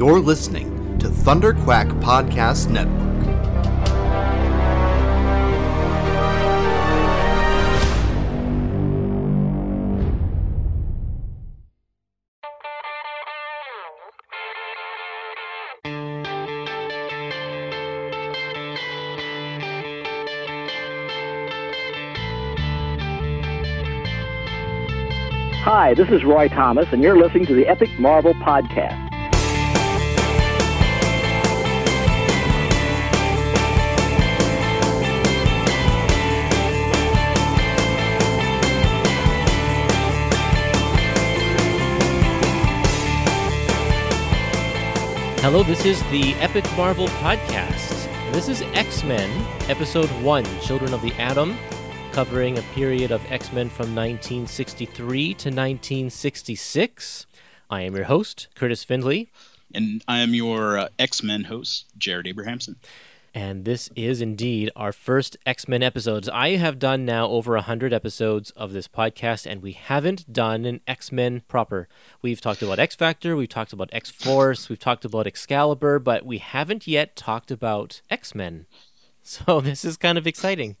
You're listening to Thunder Quack Podcast Network. Hi, this is Roy Thomas, and you're listening to the Epic Marvel Podcast. Hello, this is the Epic Marvel Podcast. This is X Men, Episode 1 Children of the Atom, covering a period of X Men from 1963 to 1966. I am your host, Kurtis Findley, And I am your uh, X Men host, Jared Abrahamson. And this is indeed our first X Men episodes. I have done now over 100 episodes of this podcast, and we haven't done an X Men proper. We've talked about X Factor, we've talked about X Force, we've talked about Excalibur, but we haven't yet talked about X Men. So this is kind of exciting.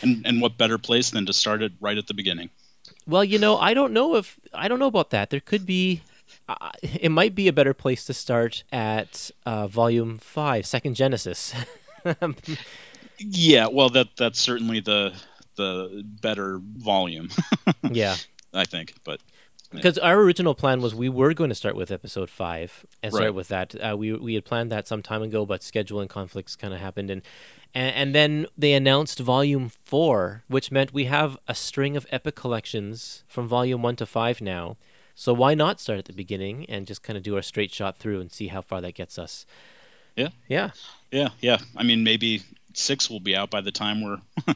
And and what better place than to start it right at the beginning? Well, you know, I don't know if I don't know about that. There could be. Uh, it might be a better place to start at uh, Volume Five, Second Genesis. Yeah, well that that's certainly the the better volume, yeah, I think. But because our original plan was we were going to start with Episode Five and start Right. with that. Uh, we we had planned that some time ago, but scheduling conflicts kind of happened, and, and and then they announced Volume Four, which meant we have a string of epic collections from Volume One to Five now. So why not start at the beginning and just kind of do our straight shot through and see how far that gets us? Yeah. Yeah. yeah, yeah. I mean maybe six will be out by the time we're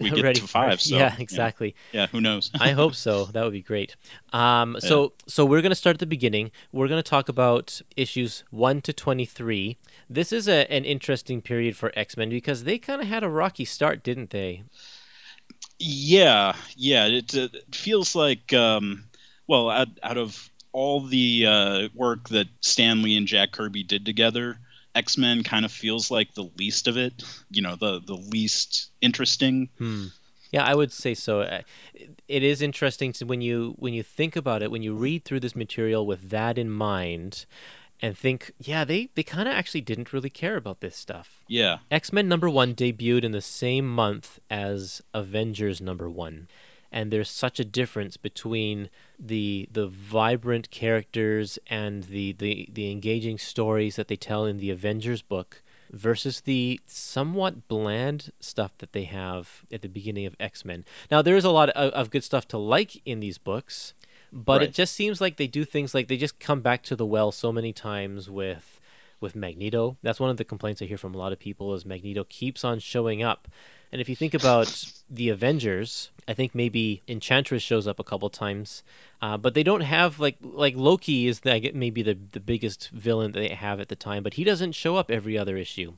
we get Ready to for- five. So, yeah, exactly. Yeah, who knows? I hope so. That would be great. Um, so, so we're going to start at the beginning. We're going to talk about issues one to twenty-three. This is a, an interesting period for X Men because they kind of had a rocky start, didn't they? Yeah, yeah. It, it feels like, um, well, out, out of all the uh, work that Stan Lee and Jack Kirby did together, X Men kind of feels like the least of it. You know, the the least interesting. Yeah, I would say so. Uh, It is interesting to when you when you think about it, when you read through this material with that in mind, and think, yeah, they they kind of actually didn't really care about this stuff. Yeah, X Men number one debuted in the same month as Avengers number one. And there's such a difference between the the vibrant characters and the, the, the engaging stories that they tell in the Avengers book versus the somewhat bland stuff that they have at the beginning of X Men. Now there is a lot of, of good stuff to like in these books, but it just seems like they do things like they just come back to the well so many times with with Magneto. That's one of the complaints I hear from a lot of people is Magneto keeps on showing up. And if you think about the Avengers, I think maybe Enchantress shows up a couple times, uh, but they don't have like like Loki is the, maybe the the biggest villain that they have at the time, but he doesn't show up every other issue.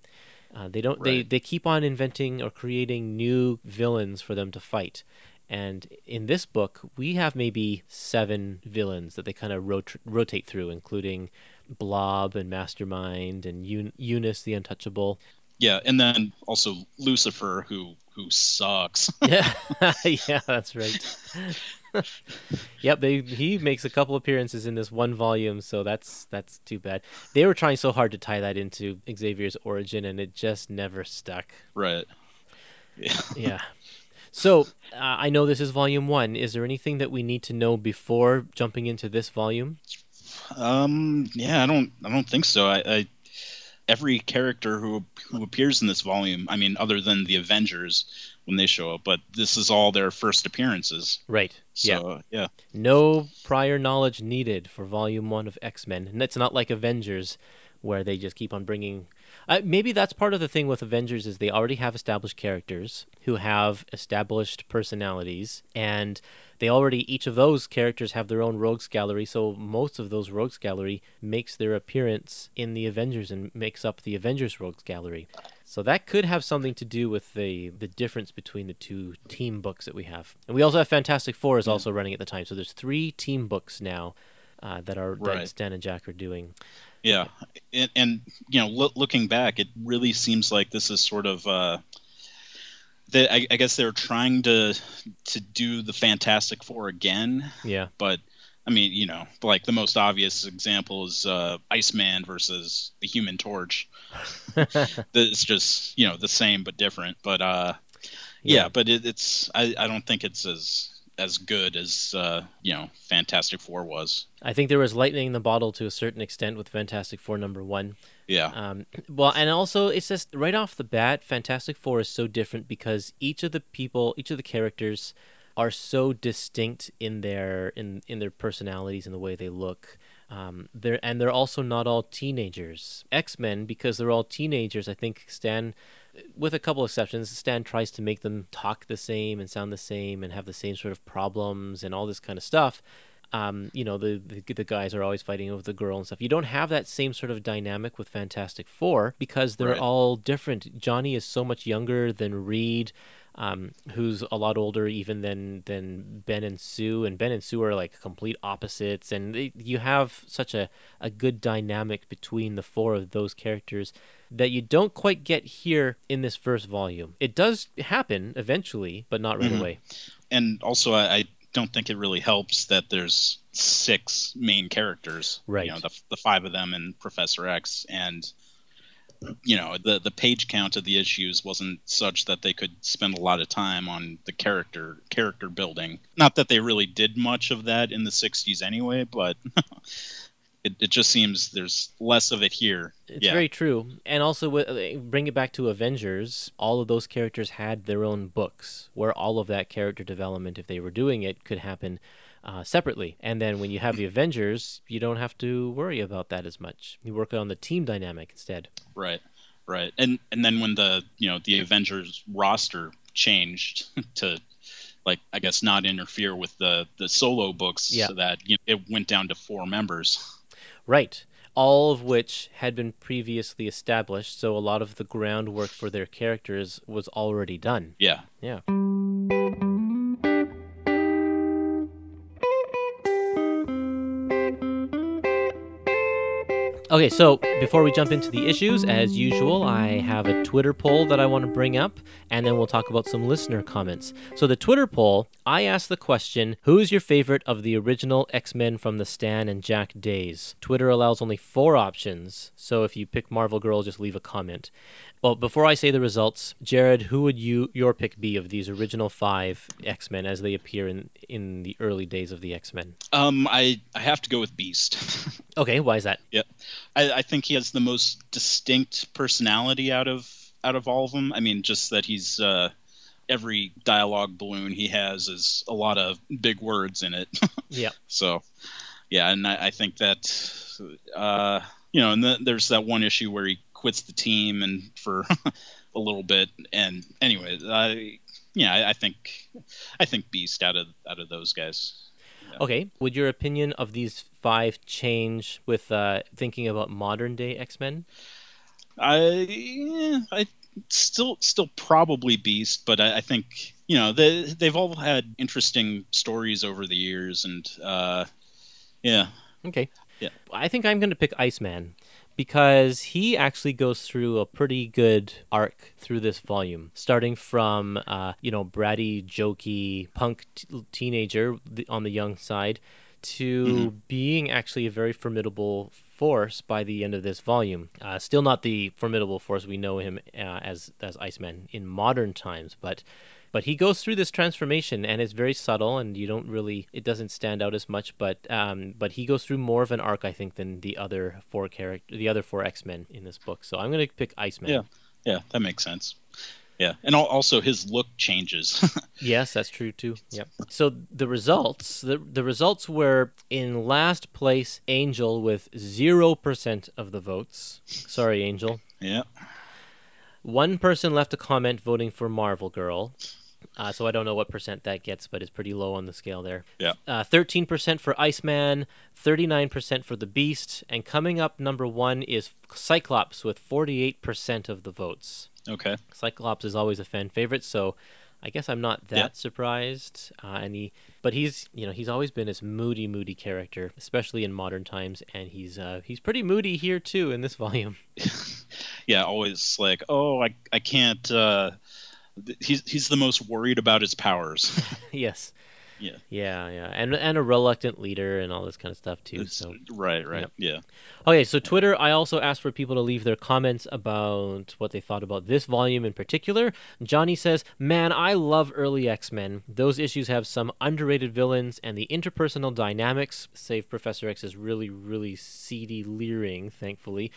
Uh, they don't. They Right. they keep on inventing or creating new villains for them to fight. And in this book, we have maybe seven villains that they kind of rot- rotate through, including Blob and Mastermind and Un- Unus the Untouchable. Yeah, and then also Lucifer, who who sucks. Yeah, yeah, that's right. yep, they he makes a couple appearances in this one volume, so that's that's too bad. They were trying so hard to tie that into Xavier's origin, and it just never stuck. right. Yeah. Yeah. So uh, I know this is volume one. Is there anything that we need to know before jumping into this volume? Um. Yeah. I don't. I don't think so. I. I every character who who appears in this volume. I mean, other than the Avengers when they show up, but this is all their first appearances. Right. yeah. So yeah. No prior knowledge needed for Volume 1 of X Men. And it's not like Avengers, where they just keep on bringing. Uh, maybe that's part of the thing with Avengers is they already have established characters who have established personalities, and they already each of those characters have their own rogues gallery. So most of those rogues gallery makes their appearance in the Avengers and makes up the Avengers rogues gallery. So that could have something to do with the the difference between the two team books that we have. And we also have Fantastic Four is also running at the time. So there's three team books now uh, that are that Stan and Jack are doing. Yeah, and, and you know, lo- looking back, it really seems like this is sort of. Uh, that I, I guess they're trying to to do the Fantastic Four again, Yeah. but I mean, you know, like the most obvious example is uh, Iceman versus the Human Torch. it's just you know the same but different. But uh, yeah, Yeah. but it, it's I, I don't think it's as as good as uh, you know Fantastic Four was. I think there was lightning in the bottle to a certain extent with Fantastic Four number one. Yeah, Um, well, and also it's just right off the bat, Fantastic Four is so different because each of the people, each of the characters, are so distinct in their in in their personalities and the way they look. Um, they're and they're also not all teenagers. X Men, because they're all teenagers, I think Stan, with a couple exceptions, Stan tries to make them talk the same and sound the same and have the same sort of problems and all this kind of stuff um, you know, the, the the guys are always fighting over the girl and stuff. You don't have that same sort of dynamic with Fantastic Four because they're Right. all different. Johnny is so much younger than Reed, um, who's a lot older even than than Ben and Sue, and Ben and Sue are like complete opposites. And they, you have such a a good dynamic between the four of those characters that you don't quite get here in this first volume. It does happen eventually, but not right Mhm. away. and also I, I don't think it really helps that there's six main characters. Right. You know, the the five of them and Professor X, and you know the the page count of the issues wasn't such that they could spend a lot of time on the character character building. Not that they really did much of that in the '60s anyway, but. It, it just seems there's less of it here. It's yeah, very true. And also, with, bring it back to Avengers, all of those characters had their own books where all of that character development, if they were doing it, could happen uh, separately. And then when you have the Avengers, you don't have to worry about that as much. You work on the team dynamic instead. Right, right, and and then when the you know the Avengers roster changed to like I guess not interfere with the the solo books, Yeah. so that you know, it went down to four members. Right. All of which had been previously established, so a lot of the groundwork for their characters was already done. Yeah, Yeah. Okay, so before we jump into the issues, as usual, I have a Twitter poll that I want to bring up, and then we'll talk about some listener comments. So, the Twitter poll, I asked the question Who's your favorite of the original X Men from the Stan and Jack days? Twitter allows only four options, so if you pick Marvel Girl, just leave a comment. Well, before I say the results, Jared, who would you your pick be of these original five X Men as they appear in in the early days of the X Men? um, I I have to go with Beast. Okay, why is that? yeah, I, I think he has the most distinct personality out of out of all of them. I mean, just that he's uh, every dialogue balloon he has is a lot of big words in it. Yeah. So, yeah, and I, I think that, uh, you know, and the, there's that one issue where he quits the team and for a little bit. And anyway, I, yeah, I, I think, I think Beast out of out of those guys. Okay, would your opinion of these five change with uh, thinking about modern day X Men? I, yeah, I still still probably Beast, but I, I think you know they they've all had interesting stories over the years, and uh, yeah, Okay. Yeah. I think I'm going to pick Iceman because he actually goes through a pretty good arc through this volume, starting from uh, you know bratty, jokey, punk t- teenager on the young side to being actually a very formidable force by the end of this volume. Uh, still not the formidable force we know him uh, as as Iceman in modern times, but but he goes through this transformation and it's very subtle and you don't really it doesn't stand out as much but um but he goes through more of an arc i think than the other four character the other four x-men in this book so i'm going to pick iceman Yeah. yeah, that makes sense. Yeah, and also his look changes. yes that's true too yep so the results the, the results were in last place angel with 0% of the votes sorry angel yeah, One person left a comment voting for Marvel Girl. Uh, so I don't know what percent that gets, but it's pretty low on the scale there. Yeah. Uh, 13% for Iceman, 39% for The Beast, and coming up number one is Cyclops with 48% of the votes. okay. Cyclops is always a fan favorite, so I guess I'm not that Yeah. surprised. Uh, and he, but he's you know he's always been this moody, moody character, especially in modern times, and he's uh, he's pretty moody here too in this volume. yeah, always like, oh, I I can't. Uh, he's he's the most worried about his powers. yes. Yeah. Yeah, yeah, and and a reluctant leader and all this kind of stuff too. It's- So right, right, Yep. yeah. Okay, so Twitter, I also asked for people to leave their comments about what they thought about this volume in particular. Johnny says, Man, I love early X Men. Those issues have some underrated villains, and the interpersonal dynamics, save Professor X's really, really seedy leering, thankfully,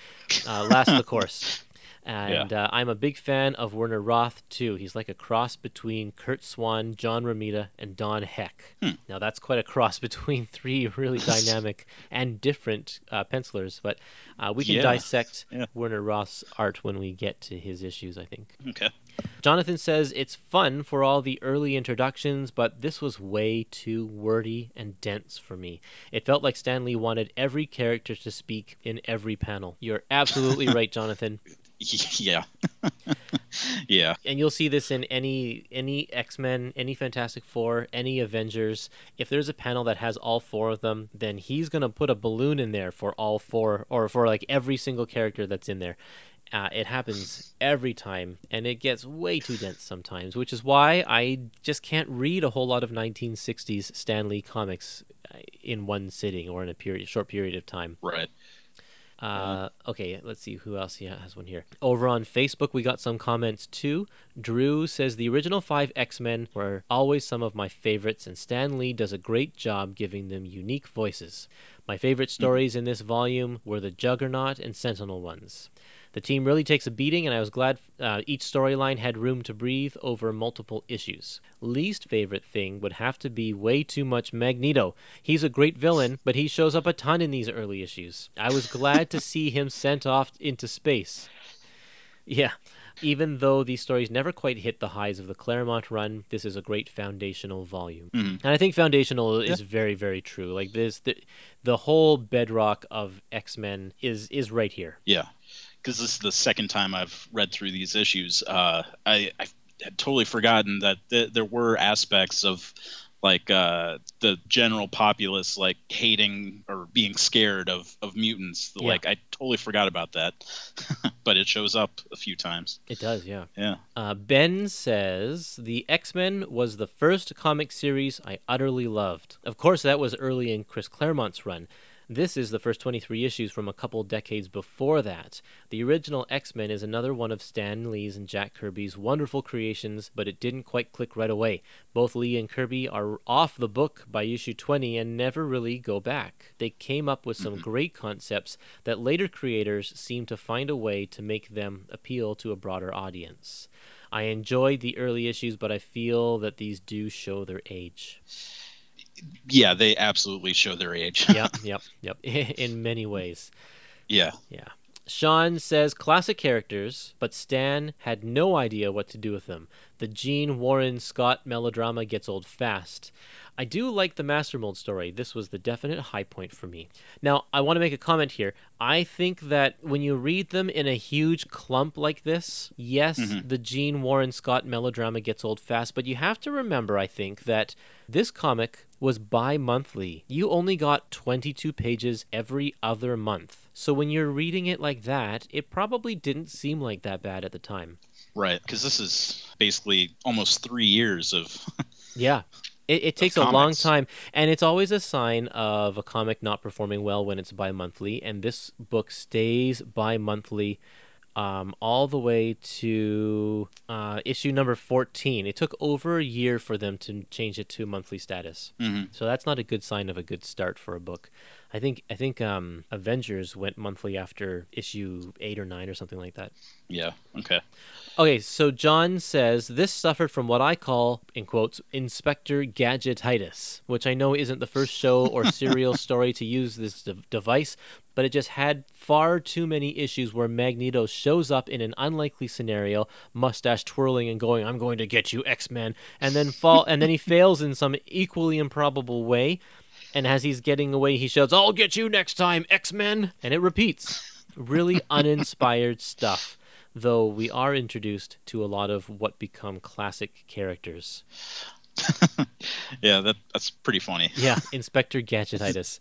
uh, last the course. And uh, I'm a big fan of Werner Roth, too. He's like a cross between Curt Swan, John Romita, and Don Heck. Now, that's quite a cross between three really dynamic and different uh, pencilers, but uh, we can Yeah. dissect Yeah. Werner Roth's art when we get to his issues, I think. Okay. Jonathan says it's fun for all the early introductions, but this was way too wordy and dense for me. It felt like Stan Lee wanted every character to speak in every panel. You're absolutely right, Jonathan. Yeah. yeah. and you'll see this in any any X-Men, any Fantastic Four, any Avengers. If there's a panel that has all four of them, then he's going to put a balloon in there for all four or for like every single character that's in there. Uh, it happens every time, and it gets way too dense sometimes, which is why I just can't read a whole lot of 1960s Stan Lee comics uh, in one sitting or in a period, short period of time. Right. Uh, okay, let's see who else he has one here. Over on Facebook, we got some comments too. Drew says the original five X Men were always some of my favorites, and Stan Lee does a great job giving them unique voices. My favorite stories in this volume were the Juggernaut and Sentinel ones. The team really takes a beating, and I was glad uh, each storyline had room to breathe over multiple issues. Least favorite thing would have to be way too much Magneto. He's a great villain, but he shows up a ton in these early issues. I was glad to see him sent off into space. Yeah. Even though these stories never quite hit the highs of the Claremont run, this is a great foundational volume. And I think foundational is very, very true. Like this, the, the whole bedrock of X Men is is right here. Yeah. Because this is the second time I've read through these issues. Uh, I, I had totally forgotten that th- there were aspects of like uh, the general populace like hating or being scared of, of mutants. Yeah. Like I totally forgot about that, but it shows up a few times. It does, yeah. Yeah. Uh, ben says the X Men was the first comic series I utterly loved. Of course, that was early in Chris Claremont's run. This is the first 23 issues from a couple decades before that. The original X Men is another one of Stan Lee's and Jack Kirby's wonderful creations, but it didn't quite click right away. Both Lee and Kirby are off the book by issue 20 and never really go back. They came up with some mm-hmm. great concepts that later creators seem to find a way to make them appeal to a broader audience. I enjoyed the early issues, but I feel that these do show their age. Yeah, they absolutely show their age. Yep, yep, yep. In many ways. yeah. Yeah. Sean says classic characters, but Stan had no idea what to do with them. The Gene Warren Scott melodrama gets old fast. I do like the Master Mold story. This was the definite high point for me. Now, I want to make a comment here. I think that when you read them in a huge clump like this, yes, mm-hmm. the Gene Warren Scott melodrama gets old fast, but you have to remember, I think, that this comic was bi monthly. You only got 22 pages every other month. So when you're reading it like that, it probably didn't seem like that bad at the time. Right. Because this is basically almost three years of. Yeah. It, it takes a long time, and it's always a sign of a comic not performing well when it's bi monthly, and this book stays bi monthly um, all the way to uh, issue number 14. It took over a year for them to change it to monthly status. Mhm. So that's not a good sign of a good start for a book. I think I think um, Avengers went monthly after issue eight or nine or something like that. Yeah. Okay. Okay, so John says this suffered from what I call, in quotes, Inspector Gadgetitis, which I know isn't the first show or serial story to use this de- device, but it just had far too many issues where Magneto shows up in an unlikely scenario, mustache twirling and going, "I'm going to get you, X-Men," and then fall, and then he fails in some equally improbable way, and as he's getting away, he shouts, "I'll get you next time, X-Men," and it repeats. Really uninspired stuff. though we are introduced to a lot of what become classic characters. yeah, that that's pretty funny. Yeah, Inspector Gadgetitis.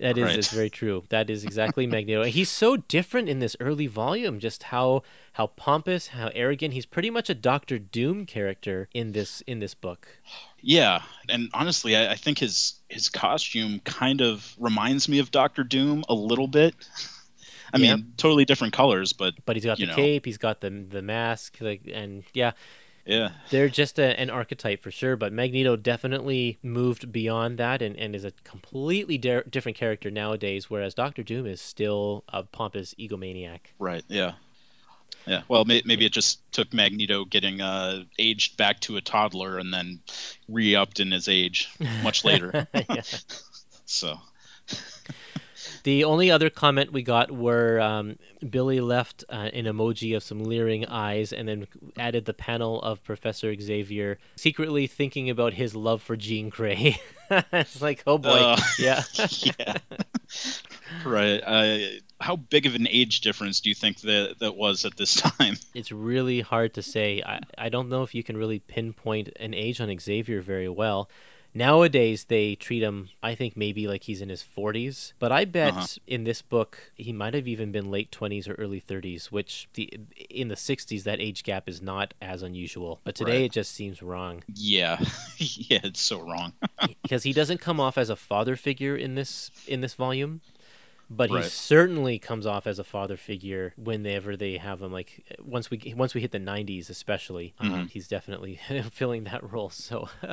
That is, Right. is very true. That is exactly Magneto. He's so different in this early volume. Just how how pompous, how arrogant. He's pretty much a Doctor Doom character in this in this book. Yeah, and honestly, I, I think his his costume kind of reminds me of Doctor Doom a little bit. I Yeah. mean, totally different colors, but But he's got the know. cape. He's got the the mask. Like and yeah, yeah, they're just a, an archetype for sure. But Magneto definitely moved beyond that and, and is a completely di- different character nowadays. Whereas Doctor Doom is still a pompous egomaniac. right, yeah, yeah. Well, may, maybe it just took Magneto getting uh, aged back to a toddler and then re-upped in his age much later. So The only other comment we got were um, Billy left uh, an emoji of some leering eyes and then added the panel of Professor Xavier secretly thinking about his love for Jean Grey. it's like, oh boy. Uh, yeah. yeah, right. Uh, how big of an age difference do you think that that was at this time? it's really hard to say. I, I don't know if you can really pinpoint an age on Xavier very well. Nowadays, they treat him, I think, maybe like he's in his 40s. But I bet Uh-huh. in this book, he might have even been late 20s or early 30s, which the in the 60s, that age gap is not as unusual. But today, Right. it just seems wrong Yeah, yeah, it's so wrong. because he doesn't come off as a father figure in this in this volume. But he certainly comes off as a father figure whenever they have him. Like once we once we hit the '90s, especially, um, Mm-hmm. he's definitely filling that role. So,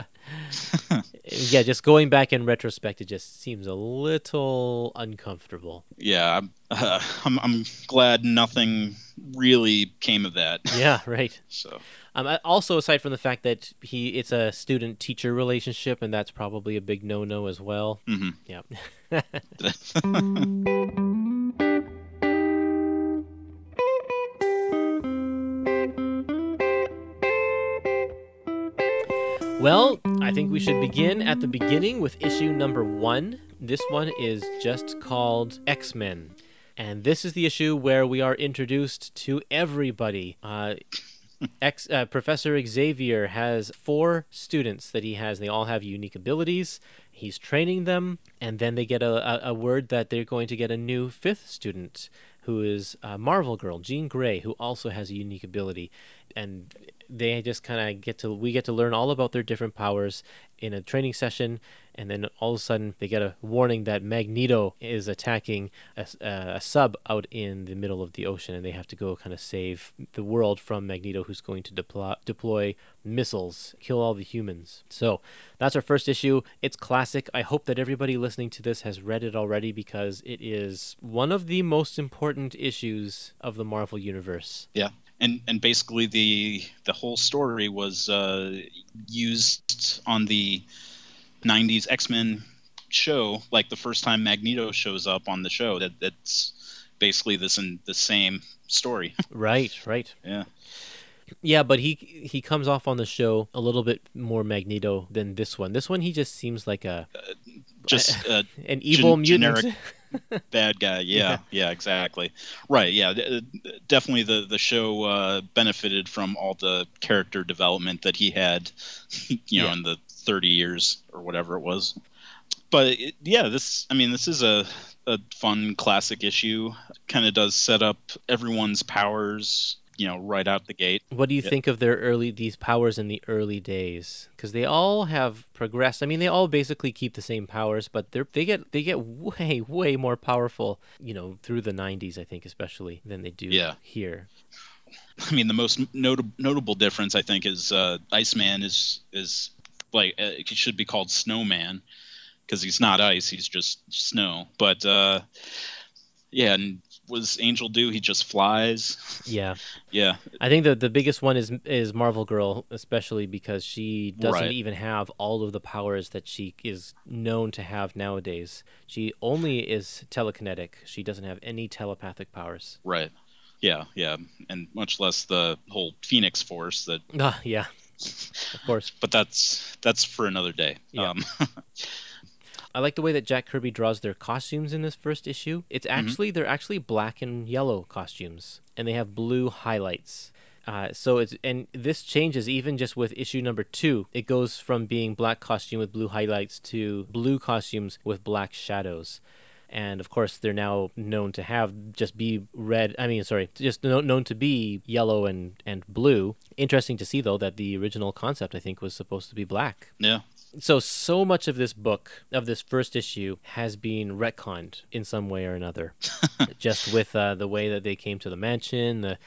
yeah, just going back in retrospect, it just seems a little uncomfortable. Yeah, uh, I'm, I'm glad nothing really came of that. Yeah, right. So Um, also, aside from the fact that he it's a student teacher relationship, and that's probably a big no no as well. mhm. Yeah. Well, I think we should begin at the beginning with issue number one. This one is just called X Men. And this is the issue where we are introduced to everybody. Uh, X, uh, Professor Xavier has four students that he has. They all have unique abilities. He's training them, and then they get a, a, a word that they're going to get a new fifth student, who is uh, Marvel Girl, Jean Grey, who also has a unique ability. And they just kind of get to we get to learn all about their different powers in a training session and then all of a sudden they get a warning that magneto is attacking a, uh, a sub out in the middle of the ocean and they have to go kind of save the world from magneto who's going to deploy missiles kill all the humans. So that's our first issue. It's classic. I hope that everybody listening to this has read it already because it is one of the most important issues of the marvel universe. Yeah, and and basically the the whole story was uh, used on the '90s X Men show. Like the first time Magneto shows up on the show, that that's basically this in the same story. right right yeah. Yeah, but he he comes off on the show a little bit more Magneto than this one. This one he just seems like a Just uh, an evil gen- mutant. generic bad guy. Yeah, yeah, exactly. Right. Yeah, definitely. The the show uh, benefited from all the character development that he had, you know, Yeah. in the thirty years or whatever it was. But it, yeah, this. I mean, this is a a fun classic issue. Kind of does set up everyone's powers. You know, right out the gate. What do you Yeah. think of their early these powers in the early days? Because they all have progressed. I mean, they all basically keep the same powers, but they they get they get way way more powerful. You know, through the '90s, I think especially than they do Yeah. here. I mean, the most notable notable difference I think is uh, Iceman is is like uh, he should be called Snowman because he's not ice; he's just snow. But uh, yeah, and does Angel do? He just flies. Yeah, Yeah, I think the the biggest one is is Marvel Girl, especially because she doesn't Right. even have all of the powers that she is known to have nowadays. She only is telekinetic. She doesn't have any telepathic powers. right. Yeah, yeah, and much less the whole Phoenix Force. That, Ah, yeah, of course. but that's that's for another day. Yeah. Um, I like the way that Jack Kirby draws their costumes in this first issue. It's actually they're actually black and yellow costumes, and they have blue highlights. Uh, so it's and this changes even just with issue number two. It goes from being black costume with blue highlights to blue costumes with black shadows. And of course, they're now known to have just be red. I mean, sorry, just kno- known to be yellow and, and blue. Interesting to see, though, that the original concept, I think, was supposed to be black Yeah. So so much of this book of this first issue has been retconned in some way or another just with uh, the way that they came to the mansion the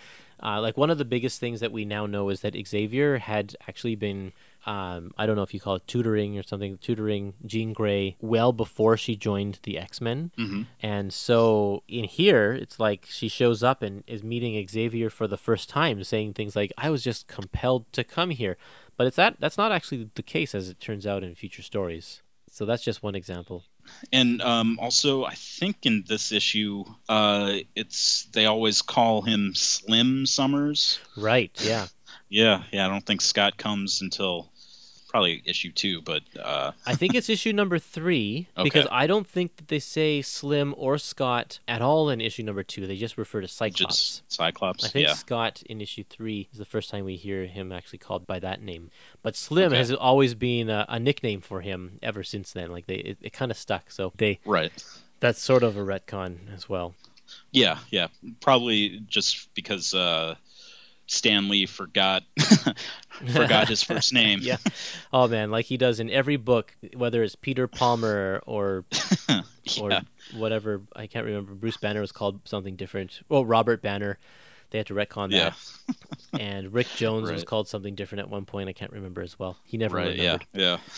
uh, like one of the biggest things that we now know is that xavier had actually been um, I don't know if you call it tutoring or something, tutoring Jean Grey well before she joined the X Men. Mhm. And so in here, it's like she shows up and is meeting Xavier for the first time, saying things like, "I was just compelled to come here," but it's that that's not actually the case, as it turns out in future stories. So that's just one example. And um, also, I think in this issue, uh, it's they always call him Slim Summers. Right? Yeah. Yeah, yeah. I don't think Scott comes until probably issue two, but uh, I think it's issue number three because I don't think that they say Slim or Scott at all in issue number two. They just refer to Cyclops. just Cyclops. I think yeah, Scott in issue three is the first time we hear him actually called by that name. But Slim Okay. has always been a, a nickname for him ever since then. Like they, it, it kind of stuck. So they right. that's sort of a retcon as well. Yeah, yeah. Probably just because uh, Stan Lee forgot forgot his first name. Yeah. Oh man, like he does in every book, whether it's Peter Palmer or or whatever. I can't remember. Bruce Banner was called something different. Well, Robert Banner. They had to retcon Yeah. that. and Rick Jones was called something different at one point. I can't remember as well. He never Right. Yeah. Yeah.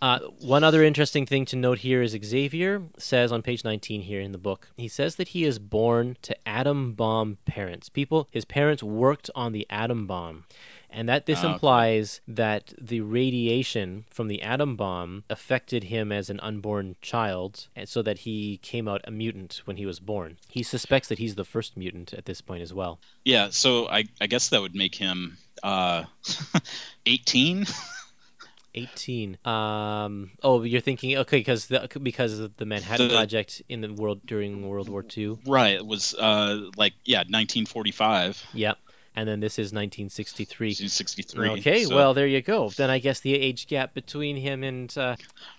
Uh, one other interesting thing to note here is Xavier says on page 19 here in the book, he says that he is born to atom bomb parents. People, his parents worked on the atom bomb. And that this okay. implies that the radiation from the atom bomb affected him as an unborn child, and so that he came out a mutant when he was born. He suspects that he's the first mutant at this point as well. Yeah. So I I guess that would make him uh, 18. 18. Um. Oh, you're thinking okay because the because of the Manhattan The- Project in the world during World War II. right. It was uh, like yeah, 1945. Yep. And then this is 1963. 1963. Okay, so- well there you go. Then I guess the age gap between him and uh,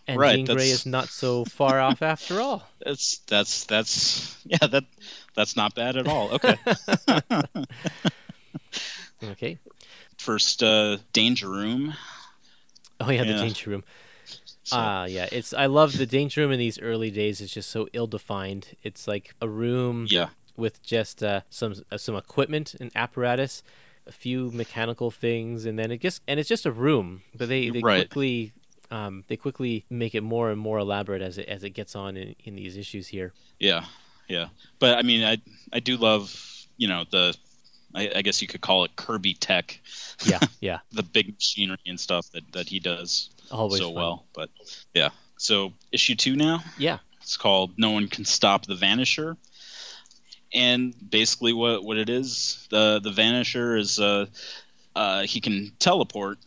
and Right, Jean Grey is not so far off after all. that's that's that's yeah that that's not bad at all. Okay. Okay. First uh, danger room. Oh yeah, the danger room. So, Ah, yeah. It's I love the danger room in these early days. It's just so ill defined. It's like a room yeah. With just uh, some uh, some equipment and apparatus, a few mechanical things, and then it just and it's just a room. But they they Right. quickly um, they quickly make it more and more elaborate as it as it gets on in, in these issues here. Yeah, yeah. But I mean, I I do love you know the I, I guess you could call it Kirby tech, Yeah, yeah. the big machinery and stuff that that he does Always so fun. well. But yeah. So issue two now. Yeah. It's called No One Can Stop the Vanisher. And basically, what what it is, the the Vanisher is uh, uh, he can teleport.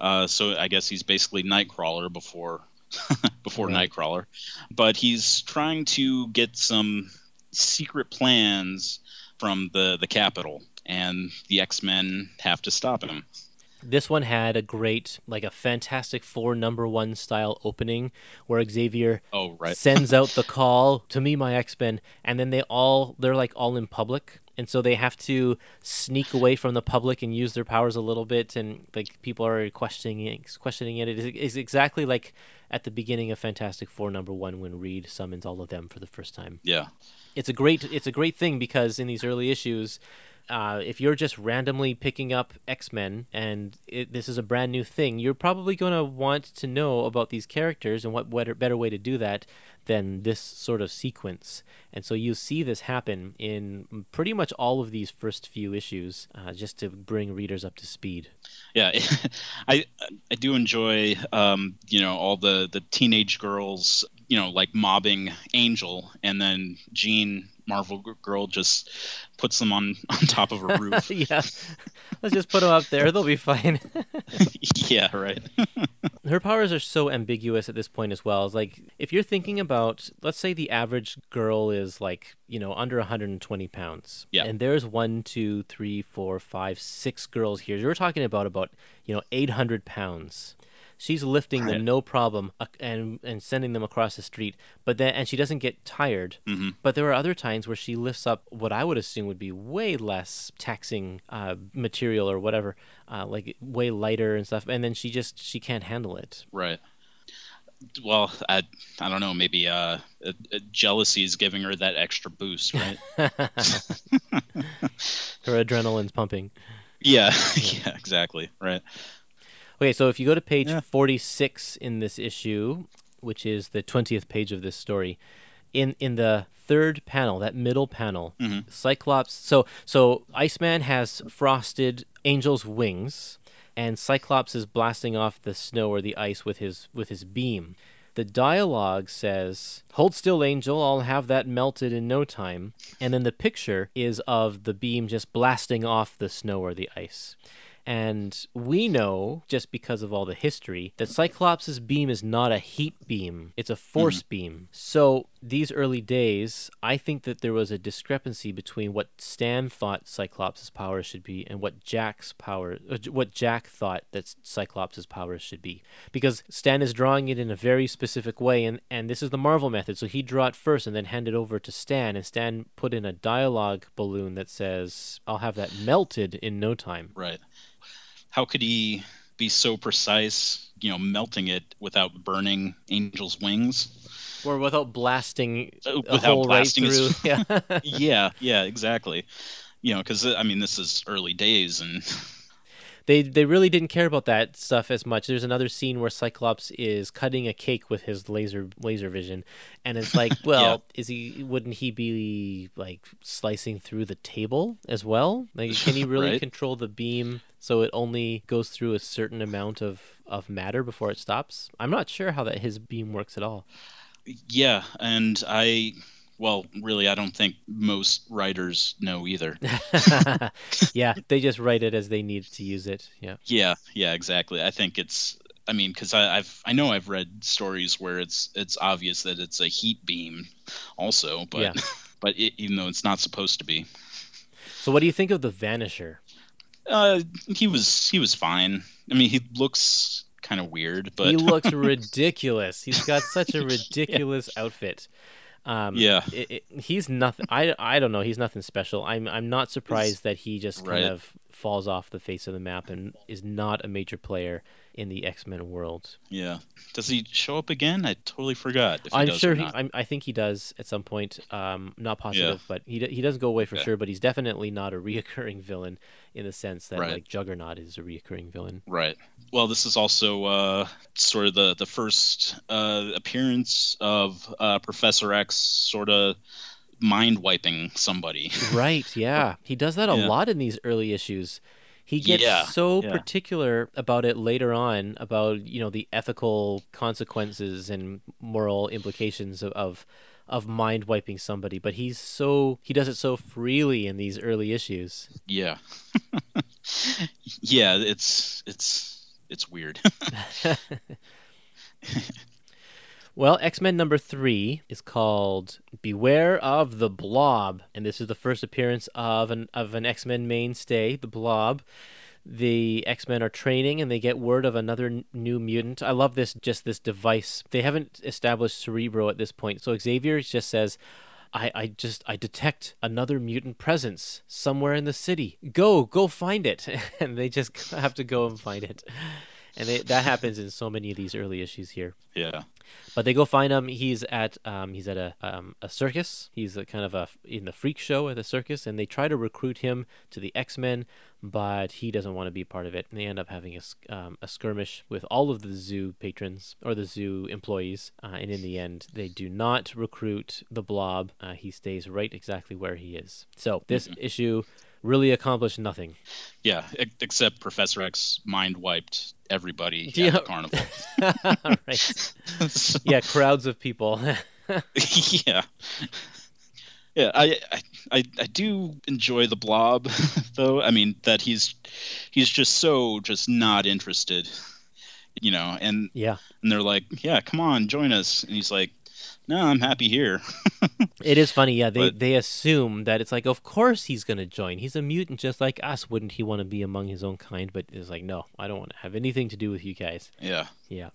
Uh, so I guess he's basically Nightcrawler before before Right. Nightcrawler, but he's trying to get some secret plans from the the Capitol, and the X Men have to stop him. This one had a great, like a Fantastic Four number one style opening where Xavier Oh right, sends out the call to me, my X Men, and then they all they're like all in public, and so they have to sneak away from the public and use their powers a little bit, and like people are questioning it, questioning it. It is it's exactly like at the beginning of Fantastic Four number one when Reed summons all of them for the first time. Yeah, it's a great it's a great thing because in these early issues uh, if you're just randomly picking up X-Men and it, this is a brand new thing, you're probably going to want to know about these characters and what better, better way to do that than this sort of sequence. And so you see this happen in pretty much all of these first few issues uh, just to bring readers up to speed. yeah. I I do enjoy um, you know all the the teenage girls you know like mobbing Angel, and then Jean Marvel girl just puts them on on top of a roof. yeah. Let's just put them up there. They'll be fine. yeah, right. her powers are so ambiguous at this point as well. It's like if you're thinking about, let's say the average girl is like you know under 120 pounds, Yeah. and there's one, two, three, four, five, six girls here. You're talking about about you know 800 pounds. She's lifting them no problem uh, and and sending them across the street. But then and she doesn't get tired. hmm But there are other times where she lifts up what I would assume would be way less taxing uh, material or whatever, uh, like way lighter and stuff, and then she just she can't handle it. Right. Well, I I don't know. Maybe uh, jealousy is giving her that extra boost, right? Her adrenaline's pumping. yeah. Yeah. Exactly. Right. Okay, so if you go to page Yeah. 46 in this issue, which is the 20th page of this story, in in the third panel, that middle panel, Mhm. Cyclops. So so Iceman has frosted Angel's wings, and Cyclops is blasting off the snow or the ice with his with his beam. The dialogue says, "Hold still, Angel. I'll have that melted in no time." And then the picture is of the beam just blasting off the snow or the ice. And we know, just because of all the history, that Cyclops' beam is not a heat beam, it's a force beam. So, these early days, I think that there was a discrepancy between what Stan thought Cyclops' powers should be and what Jack's power, uh, what Jack thought that Cyclops' powers should be. Because Stan is drawing it in a very specific way, and, and this is the Marvel method. So, he'd draw it first and then hand it over to Stan, and Stan put in a dialogue balloon that says, I'll have that melted in no time. Right. How could he be so precise? You know, melting it without burning Angel's wings. Or without blasting Uh, a without hole blasting right his- through. yeah. yeah. Yeah. Exactly. You know, because I mean, this is early days, and they they really didn't care about that stuff as much. There's another scene where Cyclops is cutting a cake with his laser laser vision, and it's like, well, is he? Wouldn't he be like slicing through the table as well? Like, can he really Right. control the beam so it only goes through a certain amount of of matter before it stops? I'm not sure how that his beam works at all. yeah, and I. Well, really, I don't think most writers know either. yeah, they just write it as they need to use it. Yeah. Yeah, yeah, exactly. I think it's. I mean, because I've I know I've read stories where it's it's obvious that it's a heat beam, also, but Yeah. but it, even though it's not supposed to be, So, what do you think of the Vanisher? uh, he was he was fine. I mean, he looks kind of weird, but he looks ridiculous. He's got such a ridiculous outfit. Um, Yeah. it, it, he's nothing. I, I don't know. He's nothing special. I'm I'm not surprised that he just kind Right. of falls off the face of the map and is not a major player in the X Men world. yeah. Does he show up again? I totally forgot. If he I'm does sure he. I'm, I think he does at some point. Um, not positive, but he he doesn't go away for Okay. sure. But he's definitely not a reoccurring villain in the sense that Right. like Juggernaut is a reoccurring villain. Right. Well, this is also uh, sort of the the first uh, appearance of uh, Professor X, sort of mind wiping somebody. Right, yeah. He does that a Yeah. lot in these early issues. He gets Yeah, so yeah. particular about it later on about, you know, the ethical consequences and moral implications of of, of mind wiping somebody, but he's so he does it so freely in these early issues. Yeah. yeah, it's it's it's weird. Well, X Men number three is called "Beware of the Blob," and this is the first appearance of an of an X Men mainstay, the Blob. The X Men are training, and they get word of another n- new mutant. I love this, just this device. They haven't established Cerebro at this point, so Xavier just says. I, I just I detect another mutant presence somewhere in the city. Go, go find it. And they just have to go and find it. And they, that happens in so many of these early issues here. yeah. But they go find him. He's at um, he's at a um, a circus. He's a kind of a in the freak show at the circus, and they try to recruit him to the X Men, but he doesn't want to be part of it. And they end up having a, um, a skirmish with all of the zoo patrons or the zoo employees. Uh, and in the end, they do not recruit the Blob. Uh, he stays right exactly where he is. So this issue really accomplished nothing. Yeah, except Professor X mind wiped everybody Yeah. at the carnival. right? So- Yeah, crowds of people. yeah. Yeah, I, I I I do enjoy the blob though. I mean that he's he's just so just not interested. you know, and Yeah. and they're like, "Yeah, come on, join us." And he's like, "No, I'm happy here." It is funny, yeah. They But- they assume that it's like, of course he's gonna join. He's a mutant just like us. Wouldn't he want to be among his own kind? But it's like, no, I don't want to have anything to do with you guys. yeah. Yeah.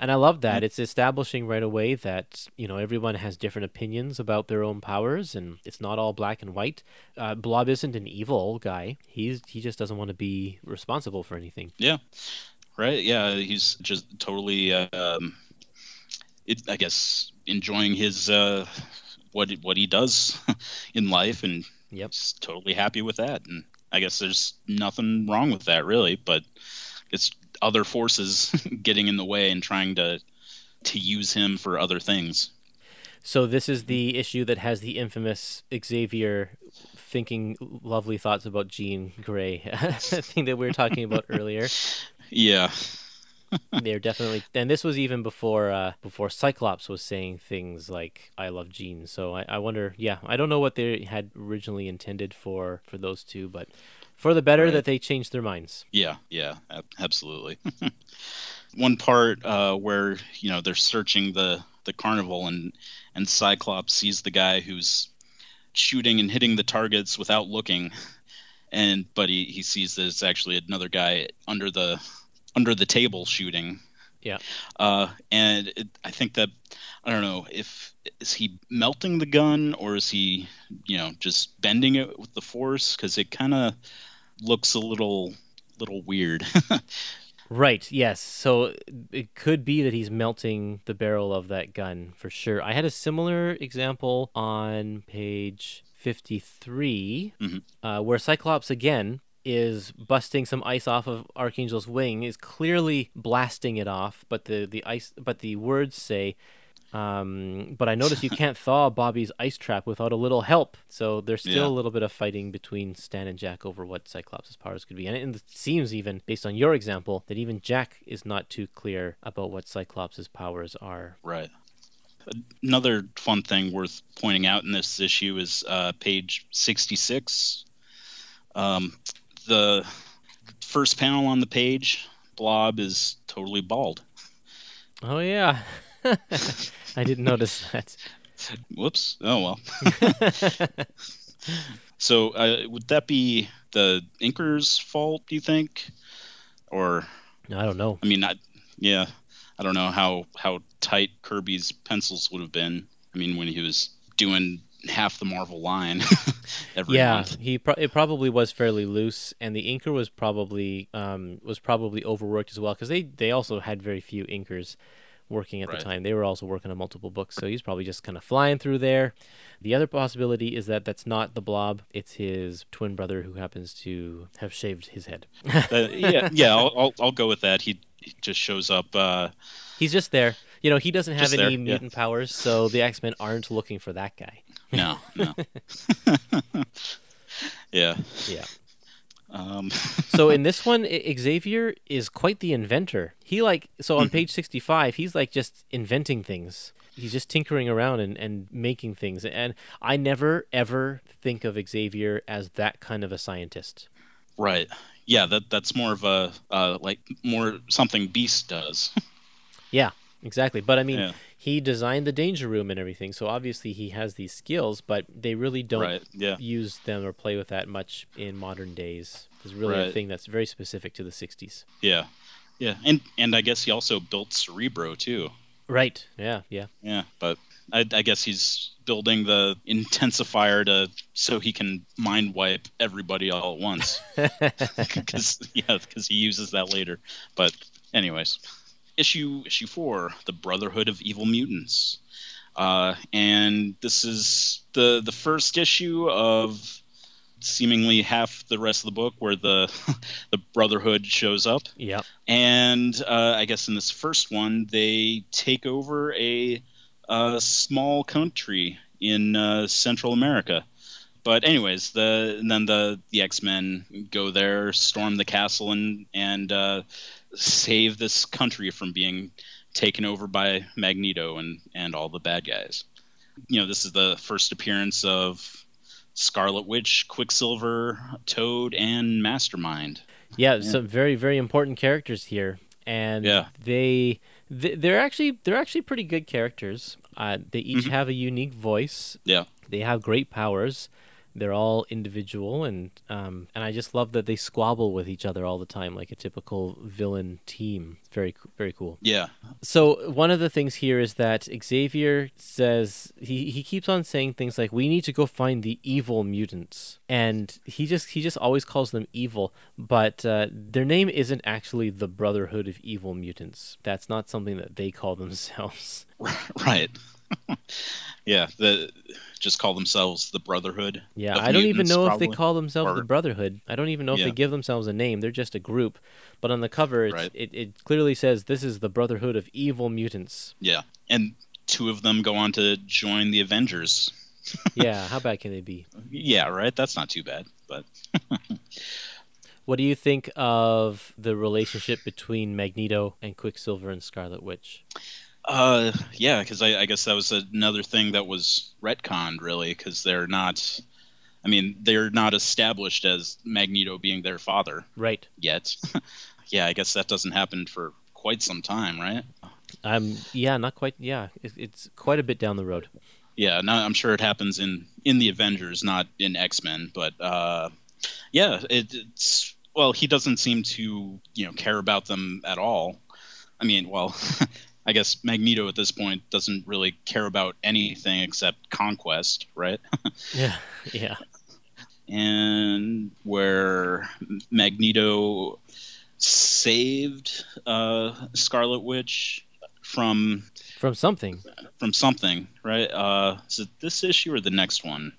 And I love that. It's establishing right away that, you know, everyone has different opinions about their own powers and it's not all black and white. Uh, Blob isn't an evil guy. He's he just doesn't want to be responsible for anything. Yeah. Right. Yeah. He's just totally, um, it, I guess, enjoying his uh, what what he does in life, and Yep. totally happy with that. And I guess there's nothing wrong with that, really. But it's other forces getting in the way and trying to to use him for other things. So this is the issue that has the infamous Xavier thinking lovely thoughts about Jean Grey thing that we were talking about earlier. Yeah. They're definitely, and this was even before uh, before Cyclops was saying things like "I love Jean." So I, I wonder, yeah, I don't know what they had originally intended for for those two, but for the better Right. that they changed their minds. Yeah, yeah, absolutely. One part uh, where you know they're searching the the carnival and and Cyclops sees the guy who's shooting and hitting the targets without looking, and but he, he sees that it's actually another guy under the under the table shooting. Yeah. Uh, and it, I think that I don't know if is he melting the gun or is he you know just bending it with the force because it kind of looks a little little weird. Right. Yes. So it could be that he's melting the barrel of that gun for sure. I had a similar example on page 53 Mhm. uh, where Cyclops again is busting some ice off of Archangel's wing is clearly blasting it off but the the ice but the words say um, but I notice you can't thaw Bobby's ice trap without a little help. So there's still Yeah. a little bit of fighting between Stan and Jack over what Cyclops' powers could be. And it, and it seems even, based on your example, that even Jack is not too clear about what Cyclops' powers are. Right. Another fun thing worth pointing out in this issue is uh, page 66. Um, the first panel on the page, Blob is totally bald. Oh, yeah. I didn't notice that. Whoops. Oh, well. so uh, would that be the inker's fault, do you think? Or, I don't know. I mean, I, yeah, I don't know how, how tight Kirby's pencils would have been. I mean, when he was doing half the Marvel line every yeah, month. he pro- it probably was fairly loose, and the inker was probably um, was probably overworked as well because they they also had very few inkers working at Right. the time. They were also working on multiple books, so he's probably just kind of flying through there. The other possibility is that that's not the Blob; it's his twin brother who happens to have shaved his head. Uh, yeah, yeah, I'll, I'll I'll go with that. He, he just shows up. Uh, he's just there. You know, he doesn't have Just any there, yeah. mutant powers, so the X Men aren't looking for that guy. No, no. yeah. Yeah. Um, so in this one, Xavier is quite the inventor. He like so on page sixty five, he's like just inventing things. He's just tinkering around and, and making things. And I never ever think of Xavier as that kind of a scientist. right. Yeah, that that's more of a uh, like more something Beast does. Yeah, exactly. But I mean, Yeah. he designed the danger room and everything, so obviously he has these skills, but they really don't Right, yeah. use them or play with that much in modern days. It's really a thing that's very specific to the '60s. yeah, yeah, and and I guess he also built Cerebro too. Right. Yeah. Yeah. Yeah, but I, I guess he's building the intensifier to so he can mind wipe everybody all at once. Because yeah, because he uses that later. But anyways, issue issue four, the Brotherhood of Evil Mutants, uh, and this is the the first issue of seemingly half the rest of the book where the the Brotherhood shows up. Yep. And uh, I guess in this first one, they take over a, a small country in uh, Central America. But anyways, the and then the the X Men go there, storm the castle, and and uh, save this country from being taken over by Magneto and and all the bad guys. You know, this is the first appearance of Scarlet Witch, Quicksilver, Toad, and Mastermind. Yeah, some very very important characters here, and Yeah. they they- they're actually they're actually pretty good characters. Uh, they each Mhm. have a unique voice. Yeah. They have great powers. They're all individual, and um, and I just love that they squabble with each other all the time, like a typical villain team. Very very cool. Yeah. So one of the things here is that Xavier says he, he keeps on saying things like we need to go find the evil mutants and he just he just always calls them evil but uh, their name isn't actually the Brotherhood of Evil Mutants. That's not something that they call themselves. Right. Yeah. The just call themselves the Brotherhood. Yeah, I don't even Mutants, know if they call themselves the Brotherhood. I don't even know if they give themselves a name. They're just a group. But on the cover, it's, Right. it, it clearly says this is the Brotherhood of Evil Mutants. Yeah. And two of them go on to join the Avengers. yeah, how bad can they be? Yeah. Right. That's not too bad. But What do you think of the relationship between Magneto and Quicksilver and Scarlet Witch? Uh, yeah, because I, I guess that was another thing that was retconned, really, because they're not. I mean, they're not established as Magneto being their father Right. yet. yeah, I guess that doesn't happen for quite some time, right? Um. Yeah. Not quite. Yeah. It, it's quite a bit down the road. Yeah, no, I'm sure it happens in in the Avengers, not in X Men. But uh, yeah, it, it's well, he doesn't seem to you know care about them at all. I mean, well, I guess Magneto at this point doesn't really care about anything except conquest, right? Yeah. Yeah. and where Magneto saved uh, Scarlet Witch from From something. from something, right? Uh, is it this issue or the next one?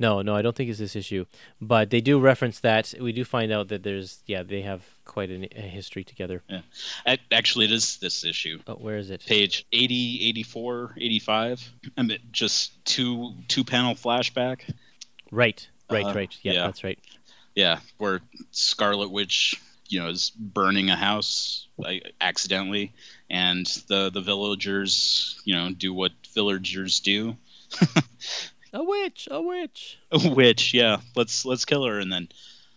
No. No. I don't think it's this issue. But they do reference that. We do find out that there's. Yeah. They have quite an, a history together. Ac- Actually, it is this issue. But where is it? Page 80, 84, 85. I mean, just two two panel flashback. Right. Right. Uh, right. Yeah, yeah. That's right. Yeah, where Scarlet Witch, you know, is burning a house like, accidentally, and the the villagers, you know, do what villagers do. A witch. A witch. a witch. yeah, let's let's kill her, and then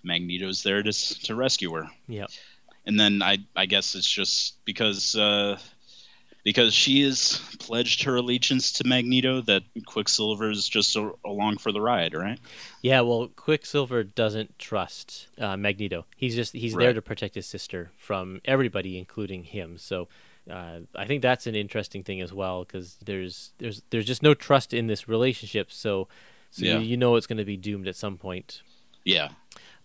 Magneto's there to to rescue her. Yep. And then I I guess it's just because uh, because she has pledged her allegiance to Magneto that Quicksilver is just a, along for the ride, right? Yeah, well, Quicksilver doesn't trust uh, Magneto. He's just he's there to protect his sister from everybody, including him. So uh, I think that's an interesting thing as well because there's there's there's just no trust in this relationship. So so Yeah. you, you know it's going to be doomed at some point. Yeah,